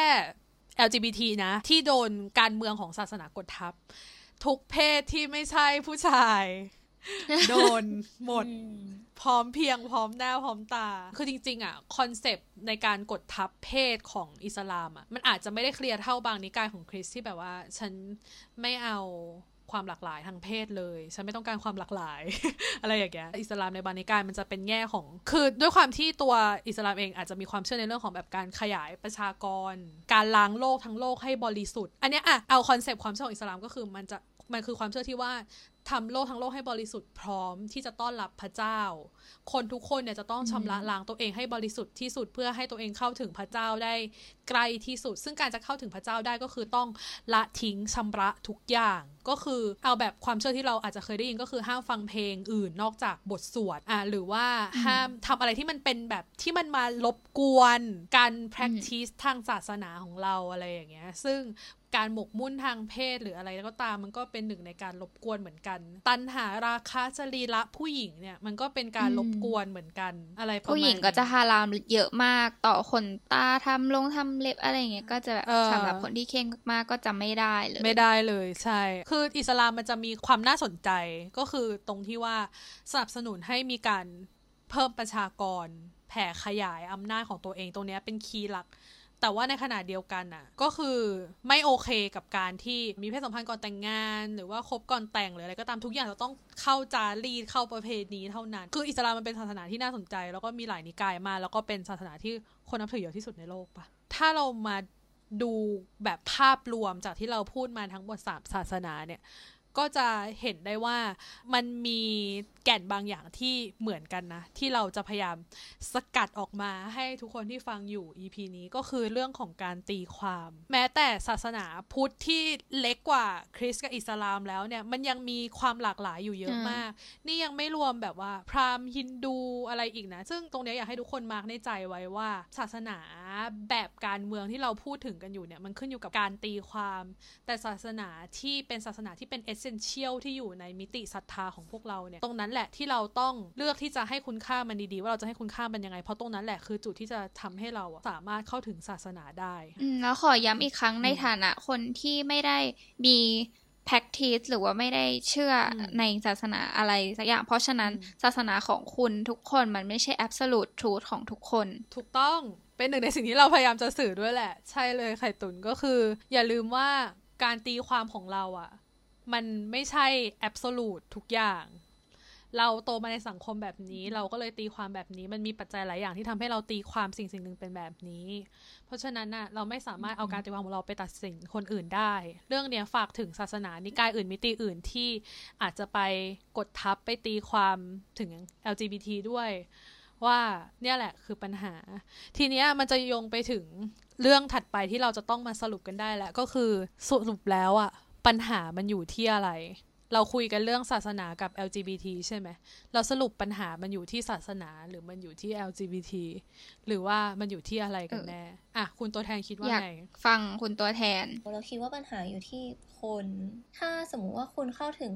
LGBT นะ ที่โดนการเมืองของศาสนากดทับ ทุกเพศที่ไม่ใช่ผู้ชาย โดนหมด พร้อมเพียงพร้อมหน้าพร้อมตา คือจริง ๆ อะ concept ในการกดทับเพศของอิสลามอะ มันอาจจะไม่ได้เคลียร์เท่าบางนิกายของคริสต์ที่แบบว่า ฉันไม่เอา ความหลากหลายทางเพศเลย ฉันไม่ต้องการความหลากหลาย อะไรอย่างเงี้ยอิสลามในบางนิกายมันจะเป็นแง่ของ คือด้วยความที่ตัวอิสลามเองอาจจะมีความเชื่อในเรื่องของแบบการขยายประชากร การล้างโลกทั้งโลกให้บริสุทธิ์ อันเนี้ยอะเอา concept ความเชื่อของอิสลามก็คือมันจะมันคือความเชื่อที่ว่า ทำโลกทั้งโลกให้บริสุทธิ์พร้อมที่จะต้อนรับพระเจ้า คนทุกคนเนี่ยจะต้องชำระล้างตัวเองให้บริสุทธิ์ที่สุดเพื่อให้ตัวเองเข้าถึงพระเจ้าได้ใกล้ที่สุด ซึ่งการจะเข้าถึงพระเจ้าได้ก็คือต้องละทิ้งชำระทุกอย่าง ก็คือเอาแบบความเชื่อที่เราอาจจะเคยได้ยินก็คือห้ามฟังเพลงอื่นนอกจากบทสวดอะหรือว่าห้ามทำอะไรที่มันเป็นแบบที่มันมารบกวนการ practice ทางศาสนาของเราอะไรอย่างเงี้ยซึ่ง การหมกมุ่นทางเพศหรืออะไรก็ตามมันก็เป็นหนึ่งในการรบกวนเหมือนกัน ตันหาราคะจรีละผู้หญิงเนี่ยมันก็เป็นการรบกวนเหมือนกันอะไรประมาณผู้หญิงก็จะฮารามเยอะมากต่อขนตาทำลงทำเล็บอะไรอย่างเงี้ยก็จะแบบเออสำหรับคนที่เข่งมากๆก็จะไม่ได้เลย ไม่ได้เลยใช่ คืออิสลามมันจะมีความน่าสนใจก็คือตรงที่ว่าสนับสนุนให้มีการเพิ่มประชากรแผ่ขยายอำนาจของตัวเองตรงเนี้ยเป็นคีย์หลัก แต่ว่าในขณะเดียวกันน่ะ ก็คือไม่โอเคกับการที่มีเพศสัมพันธ์ก่อนแต่งงาน หรือว่าคบก่อนแต่งหรืออะไรก็ตามทุกอย่างจะต้องเข้าจารีตเข้าประเพณีเท่านั้น คืออิสลามมันเป็นศาสนาที่น่าสนใจ แล้วก็มีหลายนิกายมา แล้วก็เป็นศาสนาที่คนนับถือเยอะที่สุดในโลกปะถ้าเรามาดูแบบภาพรวมจากที่เราพูดมาทั้งหมดสามศาสนาเนี่ย ก็จะเห็นได้ว่ามันมีแก่นบางอย่างที่เหมือนกันนะ ที่เราจะพยายามสกัดออกมาให้ทุกคนที่ฟังอยู่ EP นี้ก็คือเรื่องของการตีความ แม้แต่ศาสนาพุทธที่เล็กกว่าคริสต์กับอิสลามแล้วเนี่ย มันยังมีความหลากหลายอยู่เยอะอืมมาก นี่ยังไม่รวมแบบว่า พราหมณ์ฮินดูอะไรอีกนะ ซึ่งตรงเนี้ยอยากให้ทุกคนมาร์กในใจไว้ว่าศาสนา แบบการเมืองที่เราพูดถึงกันอยู่เนี่ย มันขึ้นอยู่กับการตีความ แต่ศาสนาที่เป็นศาสนาที่เป็นเอเซนเชียลที่อยู่ในมิติศรัทธาของพวกเราเนี่ย ตรงนั้นแหละที่เราต้องเลือกที่จะให้คุณค่ามันดีๆ ว่าเราจะให้คุณค่ามันยังไง เพราะตรงนั้นแหละคือจุดที่จะทำให้เราอะสามารถเข้าถึงศาสนาได้อืมแล้วขอย้ำอีกครั้งในฐานะคนที่ไม่ได้มี practice หรือว่าไม่ได้เชื่ออมในศาสนาอะไรสักอย่าง เพราะฉะนั้นอืมศาสนาของคุณทุกคนมันไม่ใช่ absolute truth ของทุกคน ถูกต้อง เป็นหนึ่งในสิ่งที่เราพยายามจะสื่อด้วยแหละ ใช่เลยไข่ตุนก็คือ อย่าลืมว่าการตีความของเราอะ่ะ มันไม่ใช่แอบ o l ลู e ทุกอย่าง เราโตมาในสังคมแบบนี้ เราก็เลยตีความแบบนี้ มันมีปัจจัยหลายอย่างที่ทำให้เราตีความสิ่งสิ่งหนึ่งเป็นแบบนี้ เพราะฉะนั้นน่ะเราไม่สามารถเอาการตีความของเราไปตัดสินคนอื่นได้ เรื่องเนี้ยฝากถึงศาสนานิกายอื่นมิติอื่นที่อาจจะไปกดทับไปตีความถึง LGBT ด้วย ว่าเนี่ยแหละคือปัญหา ทีเนี้ยมันจะโยงไปถึงเรื่องถัดไปที่เราจะต้องมาสรุปกันได้แหละก็คือสรุปแล้วอะปัญหามันอยู่ที่อะไร เราคุยกันเรื่องศาสนากับ LGBT ใช่ไหมเราสรุปปัญหามันอยู่ที่ศาสนาหรือมันอยู่ที่ LGBT หรือว่ามันอยู่ที่อะไรกันเออแน่อะคุณตัวแทนคิดว่าอยากไงฟังคุณตัวแทน เราคิดว่าปัญหาอยู่ที่คน ถ้าสมมุติว่าคุณเข้าถึง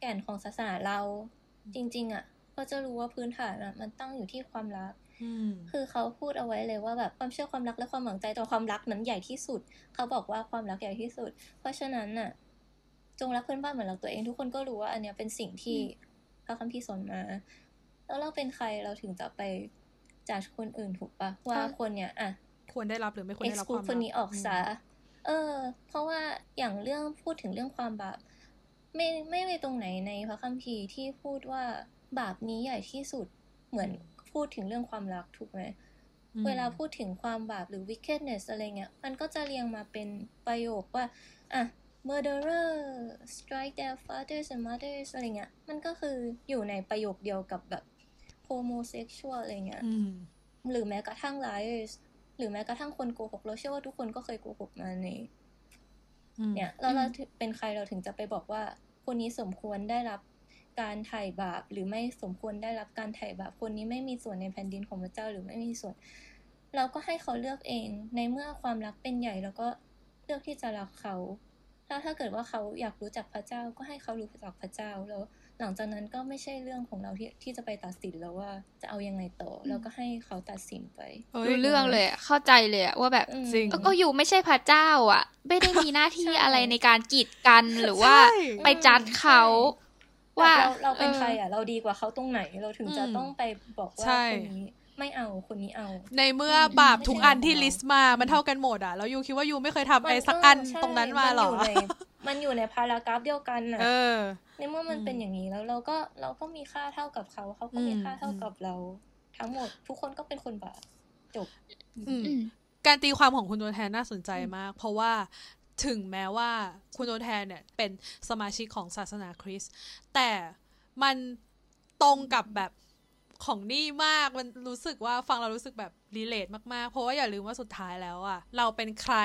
แก่นของศาสนาเราจริง ๆอะ ก็จะรู้ว่าพื้นฐานอะมันตั้งอยู่ที่ความรักอืมคือเขาพูดเอาไว้เลยว่าแบบความเชื่อความรักและความหวังใจต่อความรักนั้นใหญ่ที่สุด เขาบอกว่าความรักใหญ่ที่สุด เพราะฉะนั้นน่ะ จงรักเพื่อนบ้านเหมือนรักตัวเองทุกคนก็รู้ว่า อันเนี้ยเป็นสิ่งที่พระคัมภีร์สอนมา แล้วเราเป็นใครเราถึงจะไปจากคนอื่นถูกปะว่าอะคนเนี้ยอะควรได้รับหรือไม่ควรได้รับค exclude วามคนนี้ออกมซะเออ เพราะว่าอย่างเรื่องพูดถึงเรื่องความบาปไม่ไม่มีตรงไหนในพระคัมภีร์ที่พูดว่า บาปนี้ใหญ่ที่สุดเหมือนพูดถึงเรื่องความรักถูกไหมอืมเวลาพูดถึงความบาปหรือ wickedness อะไรเงี้ย มันก็จะเรียงมาเป็นประโยคว่าอะ murderer strike their fathers and mothers อะไรเงี้ย มันก็คืออยู่ในประโยคเดียวกับแบบ homosexual อะไรเงี้ยอืมหรือแม้กระทั่ง liars หรือแม้กระทั่งคนโกหก เราเชื่อว่าทุกคนก็เคยโกหกมาในอืมเนี่ยแล้วเราถึงเป็นใครเราถึงจะไปบอกว่าคนนี้สมควรได้รับ การไถ่บาปหรือไม่สมควรได้รับการไถ่บาปคนนี้ไม่มีส่วนในแผ่นดินของพระเจ้าหรือไม่มีส่วน เราก็ให้เขาเลือกเองในเมื่อความรักเป็นใหญ่เราก็เลือกที่จะรักเขาถ้าถ้าเกิดว่าเขาอยากรู้จักพระเจ้าก็ให้เขารู้จักพระเจ้าแล้ว หลังจากนั้นก็ไม่ใช่เรื่องของเราที่ที่จะไปตัดสินแล้วว่าจะเอายังไงต่อแล้วก็ให้เขาตัดสินไปรู้เรื่องเลยอะเข้าใจเลยอะว่าแบบอืมจริงก็ก็อยู่ไม่ใช่พระเจ้า อะ ไม่ได้มีหน้าที่ใช่อะไรในการกีดกันหรือว่าใช่ไปจัดเขาแบบ ว่าเราเราเป็นออใครอะ เราดีกว่าเขาตรงไหนเราถึงจะอืมต้องไปบอกว่าใช่คนนี้ไม่เอาคนนี้เอา ในเมื่ออืมบาปทุกอันที่ไม่ใช่ลิสต์มา มันเท่ากันหมดอะ แล้วยูคิดว่ายูไม่เคยทำไอ้มัสักอันใช่ตรงนั้นมาหรอนยู่ในมันอยู่ในพารากราฟเดียวกันน่ะเออในเมื่อมันอืมเป็นอย่างนี้แล้วเราก็เราก็มีค่าเท่ากับเขา เขาก็มีอืมค่าเท่ากับเรา ทั้งหมด ทุกคนก็เป็นคนบาปจบอืมอืมการตีความของคุณตัวแทนน่าสนใจมาก เพราะว่า ถึงแม้ว่าคุณตัวแทนเนี่ยเป็นสมาชิกของศาสนาคริสต์แต่มันตรงกับแบบของนี่มากมันรู้สึกว่าฟังเรารู้สึกแบบรีเลทมากๆ เพราะว่าอย่าลืมว่าสุดท้ายแล้วอะเราเป็นใคร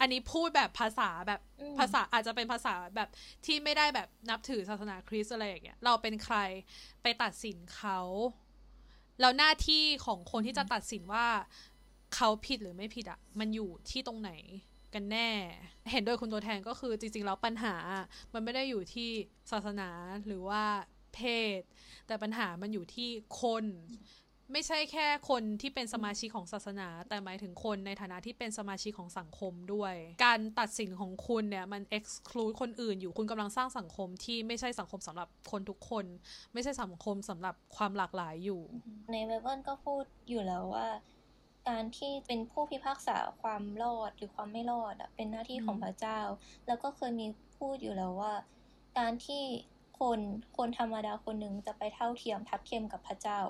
อันนี้พูดแบบภาษาแบบอืมภาษาอาจจะเป็นภาษาแบบที่ไม่ได้แบบนับถือศาสนาคริสต์อะไรอย่างเงี้ยเราเป็นใครไปตัดสินเขาแล้วหน้าที่ของคนที่จะตัดสินว่าเขาผิดหรือไม่ผิดอะมันอยู่ที่ตรงไหน กันแน่ เห็นด้วยคุณตัวแทนก็คือจริงๆแล้วปัญหา มันไม่ได้อยู่ที่ศาสนาหรือว่าเพศ แต่ปัญหามันอยู่ที่คนไม่ใช่แค่คนที่เป็นสมาชิกของศาสนา แต่หมายถึงคนในฐานะที่เป็นสมาชิกของสังคมด้วย การตัดสินของคุณเนี่ยมัน exclude คนอื่นอยู่คุณกำลังสร้างสังคมที่ไม่ใช่สังคมสำหรับคนทุกคน ไม่ใช่สังคมสำหรับความหลากหลายอยู่ ในไบเบิลก็พูดอยู่แล้วว่า การที่เป็นผู้พิพากษาความรอดหรือความไม่รอดอะเป็นหน้าที่ของอืมพระเจ้า แล้วก็เคยมีพูดอยู่แล้วว่า การที่คนคนธรรมดาคนหนึ่งจะไปเท่าเทียมทัดเทียมกับพระเจ้า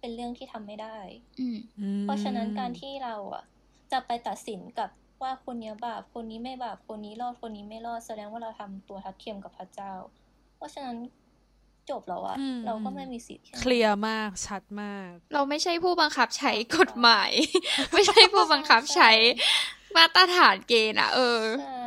เป็นเรื่องที่ทำไม่ได้ อืมเพราะฉะนั้นการที่เราอะ จะไปตัดสินกับว่าคนเนี้ยบาปคนนี้ไม่บาปคนนี้รอดคนนี้ไม่รอดแสดงว่าเราทำตัวทัดเทียมกับพระเจ้า เพราะฉะนั้น จบแล้วอะอืมเราก็ไม่มีสิทธิ์แนั้นเคลียร์มากชัดมาก เราไม่ใช่ผู้บังคับใช้กฎหมาย ไม่ใช่ผู้บังคับใช้มาตรฐานเกณฑ์อะเออใช่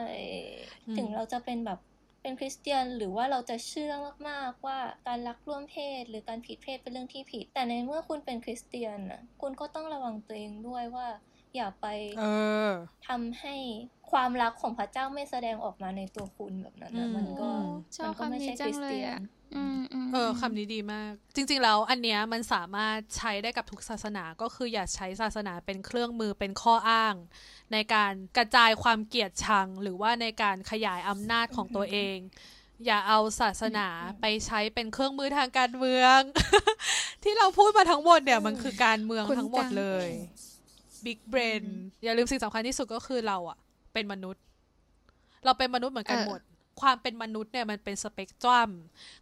อืมถึงเราจะเป็นแบบเป็นคริสเตียนหรือว่าเราจะเชื่อมากๆว่าการรักร่วมเพศหรือการผิดเพศเป็นเรื่องที่ผิด แต่ในเมื่อคุณเป็นคริสเตียนน่ะคุณก็ต้องระวังตัวเองด้วยว่า อย่าไปเออทำให้ความรักของพระเจ้าไม่แสดงออกมาในตัวคุณแบบนั้นนะอืมมันก็ชอบมันก็ไม่ใช่คำนี้จัคงริสเลยเตียอะนอืมอืม เออคำนี้ดีมาก จริง ๆ แล้วอันเนี้ยมันสามารถใช้ได้กับทุกศาสนาก็คืออย่าใช้ศาสนาเป็นเครื่องมือเป็นข้ออ้าง ในการกระจายความเกลียดชัง หรือว่าในการขยายอำนาจของตัวเอง อย่าเอาศาสนาไปใช้เป็นเครื่องมือทางการเมือง ที่เราพูดมาทั้งหมดเนี่ยมันคือการเมืองคุณทั้งหมดจังเลยบิ๊กเบรนอย่าลืมสิ่งสำคัญที่สุดก็คือเราอะเป็นมนุษย์ เราเป็นมนุษย์เหมือนกันหมด ความเป็นมนุษย์เนี่ยมันเป็นสเปกตรัม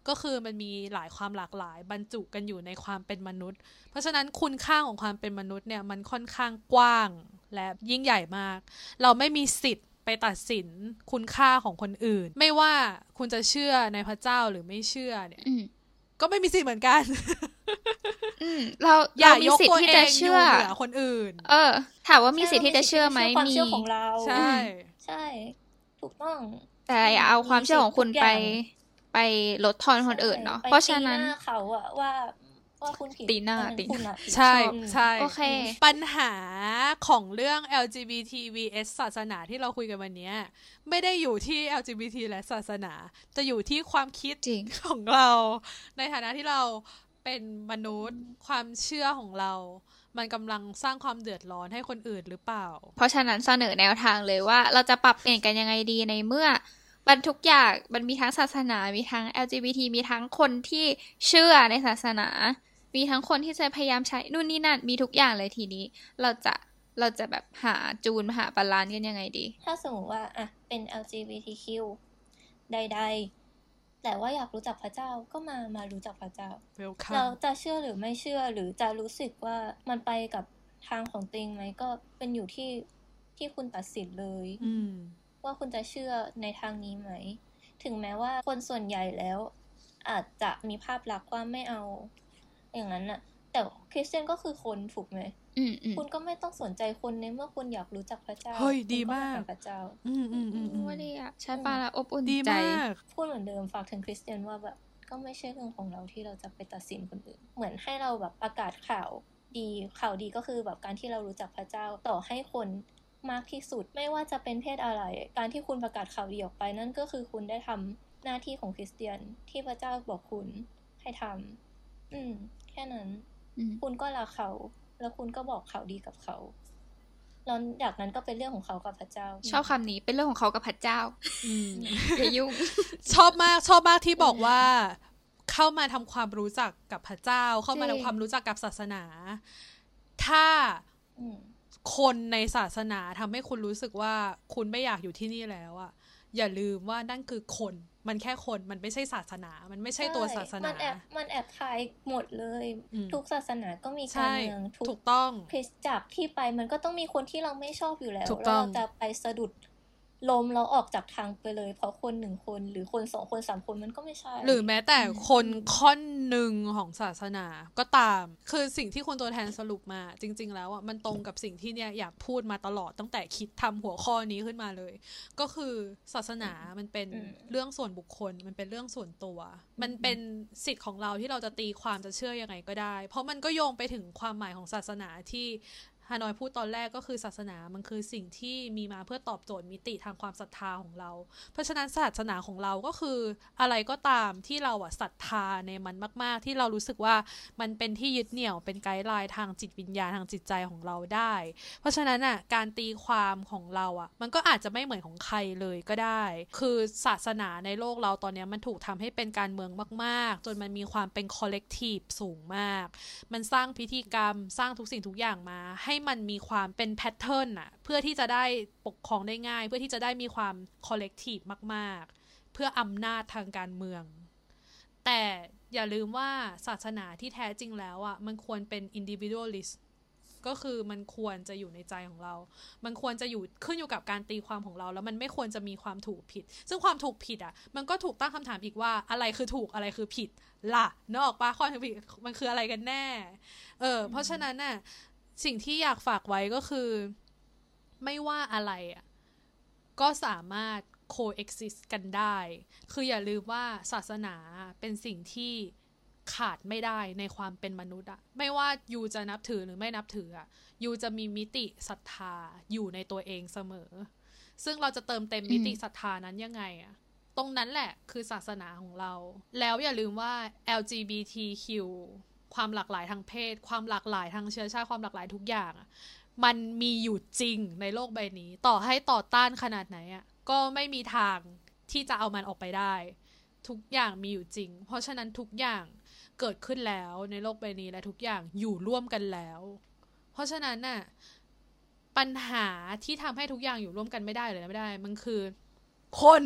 ก็คือมันมีหลายความหลากหลาย บรรจุกันอยู่ในความเป็นมนุษย์ เพราะฉะนั้นคุณค่าของความเป็นมนุษย์เนี่ยมันค่อนข้างกว้างและยิ่งใหญ่มาก เราไม่มีสิทธิ์ไปตัดสินคุณค่าของคนอื่น ไม่ว่าคุณจะเชื่อในพระเจ้าหรือไม่เชื่อเนี่ยอืมก็ไม่มีสิทธิ์เหมือนกัน อืมเราอย่าเรามียกสิทตัวธิ์ที่เอจะงอเชื่ยู่อเหนือคนอื่น เออ ถามว่ามีสิทธิ์ที่จะเชื่อไหมความมีเชื่อของเรา ใช่ ใช่ ถูกต้อง แต่อย่าเอาความเชื่อของคุณมีสิทธิ์ทุกไปอย่างไปลดทอนคนอื่นเนาะไปเพราะฉะนั้นตีหน้าเขาอะว่าว่าคุณผิดตีหน้าอัตีหน้าคุณอะผิดใช่ชอบใช่โอเค ปัญหาของเรื่อง LGBT vs ศาสนาที่เราคุยกันวันเนี้ยไม่ได้อยู่ที่ LGBT และศาสนา จะอยู่ที่ความคิดจริงของเรา ในฐานะที่เราเป็นมนุษย์ความเชื่อของเรา มันกำลังสร้างความเดือดร้อนให้คนอื่นหรือเปล่า เพราะฉะนั้นเสนอแนวทางเลยว่าเราจะปรับเปลี่ยนกันยังไงดีในเมื่อ มันทุกอย่างมันมีทั้งศาสนา มีทั้ง LGBT มีทั้งคนที่เชื่อในศาสนา มีทั้งคนที่จะพยายามใช้นู่นนี่นั่น มีทุกอย่างเลยทีนี้ เราจะเราจะแบบหาจูนหาบาลานซ์กันยังไงดี ถ้าสมมติว่าอะเป็น LGBTQ ใด ๆ แต่ว่าอยากรู้จักพระเจ้าก็มามารู้จักพระเจ้าเรา welcome จะเชื่อหรือไม่เชื่อหรือจะรู้สึกว่ามันไปกับทางของตัวเองไหมก็เป็นอยู่ที่ที่คุณตัดสินเลย อืม ว่าคุณจะเชื่อในทางนี้ไหม ถึงแม้ว่าคนส่วนใหญ่แล้ว อาจจะมีภาพลักษณ์ว่าไม่เอา อย่างนั้นน่ะแต่คริสเตียนก็คือคนถูกไหมอืมอืมคุณก็ไม่ต้องสนใจคนในเมื่อคุณอยากรู้จักพระเจ้าเฮ้ยคุณดีมากหพระเจ้าอืมอืมอืมอืมว่าดีอะใช่ปะละอบอุ่นดีใจมากพูดเหมือนเดิมฝากถึงคริสเตียนว่าแบบก็ไม่ใช่เรื่องของเราที่เราจะไปตัดสินคนอื่น เหมือนให้เราแบบประกาศข่าวดีข่าวดีก็คือแบบการที่เรารู้จักพระเจ้าต่อให้คน มากที่สุด ไม่ว่าจะเป็นเพศอะไร การที่คุณประกาศข่าวดีออกไปนั่นก็คือคุณได้ทำหน้าที่ของคริสเตียนที่พระเจ้าบอกคุณให้ทำอืม แค่นั้นอืมคุณก็รักเขา แล้วคุณก็บอกข่าวดีกับเขาแล้วจากนั้นก็เป็นเรื่องของเขากับพระเจ้า ชอบคำนี้เป็นเรื่องของเขากับพระเจ้าอืมอย่ายุ่งชอบมากชอบมากที่บอกว่า เข้ามาทำความรู้จักกับพระเจ้า เข้ามาจริทำงความรู้จักกับศาสนา ถ้าอืม คนในศาสนาทำให้คุณรู้สึกว่าคุณไม่อยากอยู่ที่นี่แล้วอะอย่าลืมว่านั่นคือคน มันแค่คน มันไม่ใช่ศาสนา มันไม่ใช่ตัวศาสนา มันแอบมันแอบคล้ายหมดเลยอืมทุกศาสนาก็มีการใช่เมืองทุถูกกต้องคริสตจักรที่ไปมันก็ต้องมีคนที่เราไม่ชอบอยู่แล้วถูกแล้วต้องเราจะไปสะดุด ลมเราออกจากทางไปเลย เพราะคนหนึ่งคน หรือคนสองคนสามคนมันก็ไม่ใช่ หรือแม้แต่คนค่อนหนึ่งของศาสนาก็ตาม คือสิ่งที่คุณตัวแทนสรุปมา จริง ๆ แล้วอะมันตรงกับสิ่งที่เนี่ยอยากพูดมาตลอดตั้งแต่คิดทำหัวข้อนี้ขึ้นมาเลย ก็คือศาสนามันเป็นอืมเรื่องส่วนบุคคล มันเป็นเรื่องส่วนตัว มันเป็นสิทธิ์ของเราที่เราจะตีความจะเชื่อยังไงก็ได้ เพราะมันก็โยงไปถึงความหมายของศาสนาที่ ฮานอยพูดตอนแรกก็คือศาสนามันคือสิ่งที่มีมาเพื่อตอบโจทย์มิติทางความศรัทธาของเรา เพราะฉะนั้นศาสนาของเราก็คืออะไรก็ตามที่เราอะศรัทธาในมันมาก ๆ ที่เรารู้สึกว่ามันเป็นที่ยึดเหนี่ยวเป็นไกด์ไลน์ทางจิตวิญญาณทางจิตใจของเราได้ เพราะฉะนั้นอะการตีความของเราอะมันก็อาจจะไม่เหมือนของใครเลยก็ได้ คือศาสนาในโลกเราตอนนี้มันถูกทำให้เป็นการเมืองมาก ๆ จนมันมีความเป็น collective สูงมาก มันสร้างพิธีกรรมสร้างทุกสิ่งทุกอย่างมาให้มันมีความเป็น pattern อะเพื่อที่จะได้ปกครองได้ง่าย เพื่อที่จะได้มีความ collective มาก ๆ เพื่ออำนาจทางการเมือง แต่อย่าลืมว่าศาสนาที่แท้จริงแล้วอะมันควรเป็น individualist ก็คือมันควรจะอยู่ในใจของเรา มันควรจะอยู่ขึ้นอยู่กับการตีความของเรา แล้วมันไม่ควรจะมีความถูกผิด ซึ่งความถูกผิดอะ มันก็ถูกตั้งคำถามอีกว่าอะไรคือถูกอะไรคือผิด ล่ะนอกปะความถูกผิดมันคืออะไรกันแน่ เออ เพราะฉะนั้นน่ะ สิ่งที่อยากฝากไว้ก็คือ ไม่ว่าอะไรอะก็สามารถ coexist กันได้ คืออย่าลืมว่าศาสนาเป็นสิ่งที่ขาดไม่ได้ในความเป็นมนุษย์อะไม่ว่ายูจะนับถือหรือไม่นับถืออะยูจะมีมิติศรัทธาอยู่ในตัวเองเสมอ ซึ่งเราจะเติมเต็มมิติศรัทธานั้นยังไงอะตรงนั้นแหละคือศาสนาของเรา แล้วอย่าลืมว่า LGBTQ ความหลากหลายทางเพศ ความหลากหลายทางเชื้อชาติความหลากหลายทุกอย่างอะมันมีอยู่จริงในโลกใบนี้ ต่อให้ต่อต้านขนาดไหนอะก็ไม่มีทางที่จะเอามันออกไปได้ ทุกอย่างมีอยู่จริง เพราะฉะนั้นทุกอย่างเกิดขึ้นแล้วในโลกใบนี้และทุกอย่างอยู่ร่วมกันแล้ว เพราะฉะนั้นน่ะปัญหาที่ทำให้ทุกอย่างอยู่ร่วมกันไม่ได้เลยไม่ได้ มันคือ คน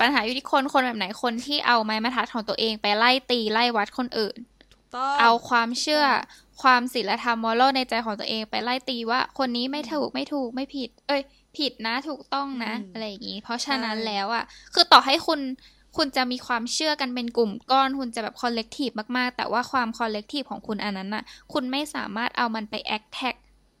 ปัญหาอยู่ที่คนคนแบบไหนคนที่เอาไม้บรรทัดของตัวเองไปไล่ตีไล่วัดคนอื่นต้องเอาความเชื่อความศีลธรรมมอรัลในใจของตัวเองไปไล่ตีว่าคนนี้ไม่ถูกไม่ถูกไม่ผิด เอ้ย ผิดนะถูกต้องนะ อะไรอย่างนี้ เพราะฉะนั้นแล้วอะ คือต่อให้คุณคุณจะมีความเชื่อกันเป็นกลุ่มก้อน คุณจะแบบ collective มากๆ แต่ว่าความ collective ของคุณอันนั้นน่ะ คุณไม่สามารถเอามันไปแอคแท็ก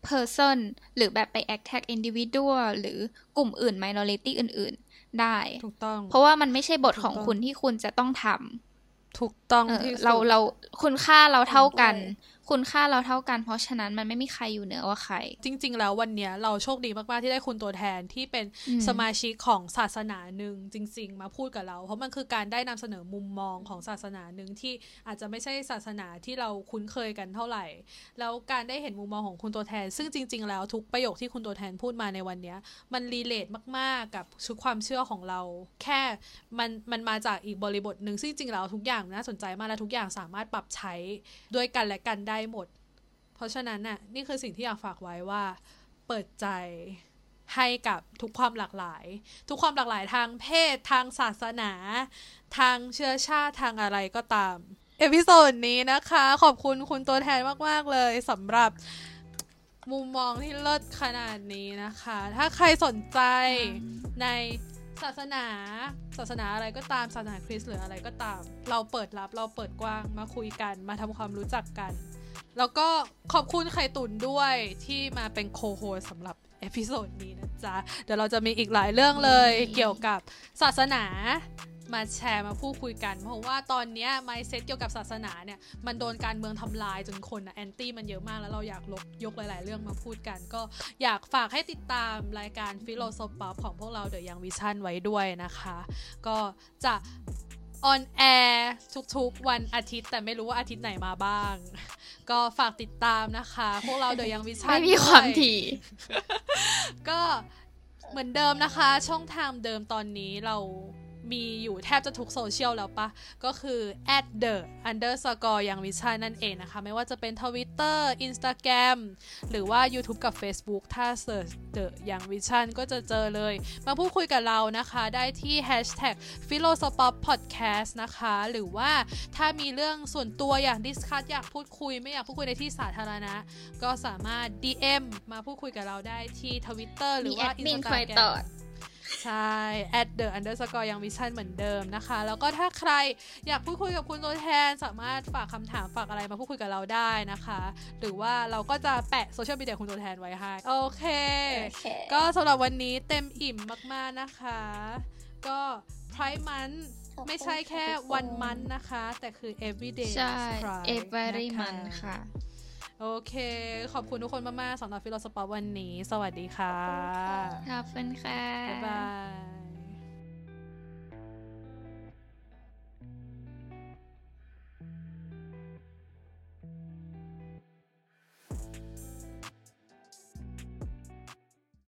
person หรือแบบไปแอคแท็ก individual หรือ กลุ่มอื่น minority อื่น ๆ ได้ ถูกต้อง เพราะว่ามันไม่ใช่บทของถูกต้องคุณที่คุณจะต้องทำถูกต้องเออที่สุดเราเราคุณค่าเราเท่ากันเห็นด้วย คุณค่าเราเท่ากัน เพราะฉะนั้นมันไม่มีใครอยู่เหนือกว่าใคร จริง ๆ แล้ววันเนี้ยเราโชคดีมากๆที่ได้คุณตัวแทนที่เป็นอืมสมาชิกของศาสนาหนึ่งจริง ๆ มาพูดกับเรา เพราะมันคือการได้นำเสนอมุมมองของศาสนาหนึ่งที่อาจจะไม่ใช่ศาสนาที่เราคุ้นเคยกันเท่าไหร่ แล้วการได้เห็นมุมมองของคุณตัวแทน ซึ่งจริง ๆ แล้วทุกประโยคที่คุณตัวแทนพูดมาในวันเนี้ยมันรีเลทมากๆ กับชุดความเชื่อของเรา แค่มันมันมาจากอีกบริบทหนึ่งซึ่งจริงๆแล้วทุกอย่างน่าสนใจมากและทุกอย่างสามารถปรับใช้ด้วยกันและกันได้หมด เพราะฉะนั้นน่ะนี่คือสิ่งที่อยากฝากไว้ว่า เปิดใจให้กับทุกความหลากหลาย ทุกความหลากหลายทางเพศ ทางศาสนา ทางเชื้อชาติทางอะไรก็ตาม เอพิโซดนี้นะคะ ขอบคุณคุณตัวแทนมาก ๆ เลยสำหรับมุมมองที่เลิศขนาดนี้นะคะ ถ้าใครสนใจในศาสนา ศาสนาอะไรก็ตาม ศาสนาคริสต์หรืออะไรก็ตาม เราเปิดรับ เราเปิดกว้าง มาคุยกัน มาทำความรู้จักกัน แล้วก็ขอบคุณไข่ตุนด้วยที่มาเป็นโคโฮสำหรับ episode นี้นะจ๊ะ เดี๋ยวเราจะมีอีกหลายเรื่องเลยเกี่ยวกับศาสนามาแชร์มาพูดคุยกัน เพราะว่าตอนเนี้ย mindset เกี่ยวกับศาสนาเนี่ยมันโดนการเมืองทำลายจนคน anti มันเยอะมากแล้วเราอยากลกยกหลาย ๆ เรื่องมาพูดกัน ก็อยากฝากให้ติดตามรายการ PHILOSOPOP ของพวกเราเด e y ยังวิชั่นไว้ด้วยนะคะ ก็จะ on air ทุกๆ วันอาทิตย์แต่ไม่รู้ว่าอาทิตย์ไหนมาบ้าง ก็ฝากติดตามนะคะ พวกเราเด e y ยังวิชั่นไม่มีความถี่ก็เหมือนเดิมนะคะ ช่องทางเดิมตอนนี้เรา มีอยู่แทบจะทุกโซเชียลแล้วปะก็คือ at the underscore ยังวิชัยนั่นเองนะคะ ไม่ว่าจะเป็น Twitter Instagram หรือว่า YouTube กับ Facebook ถ้า search the ยังวิชันก็จะเจอเลย มาพูดคุยกับเรานะคะ ได้ที่ hashtag p h i l o s o p o p podcast นะคะ หรือว่าถ้ามีเรื่องส่วนตัวอยาก discuss อยากพูดคุย ไม่อยากพูดคุยในที่สาธารณะ ก็สามารถ DM มาพูดคุยกับเราได้ที่ Twitter หรือว่าอิน Instagram ใช่ at the underscore Young Vision เหมือนเดิมนะคะ แล้วก็ถ้าใครอยากพูดคุยกับคุณตัวแทน สามารถฝากคำถามฝากอะไรมาพูดคุยกับเราได้นะคะ หรือว่าเราก็จะแปะโซเชียลมีเดียคุณตัวแทนไว้ให้โอเคโอเคก็สำหรับวันนี้เต็มอิ่มมากๆนะคะ ก็ Pride Month ขอบคุณไม่ใช่แค่ค่ะทุกคน one month นะคะ แต่คือ everyday ใช่ Pride every นะคะ month ค่ะ โอเค ขอบคุณทุกคนมาก ๆสำหรับฟิโลสปอตวันนี้ สวัสดีค่ะ ขอบคุณค่ะ บ๊ายบา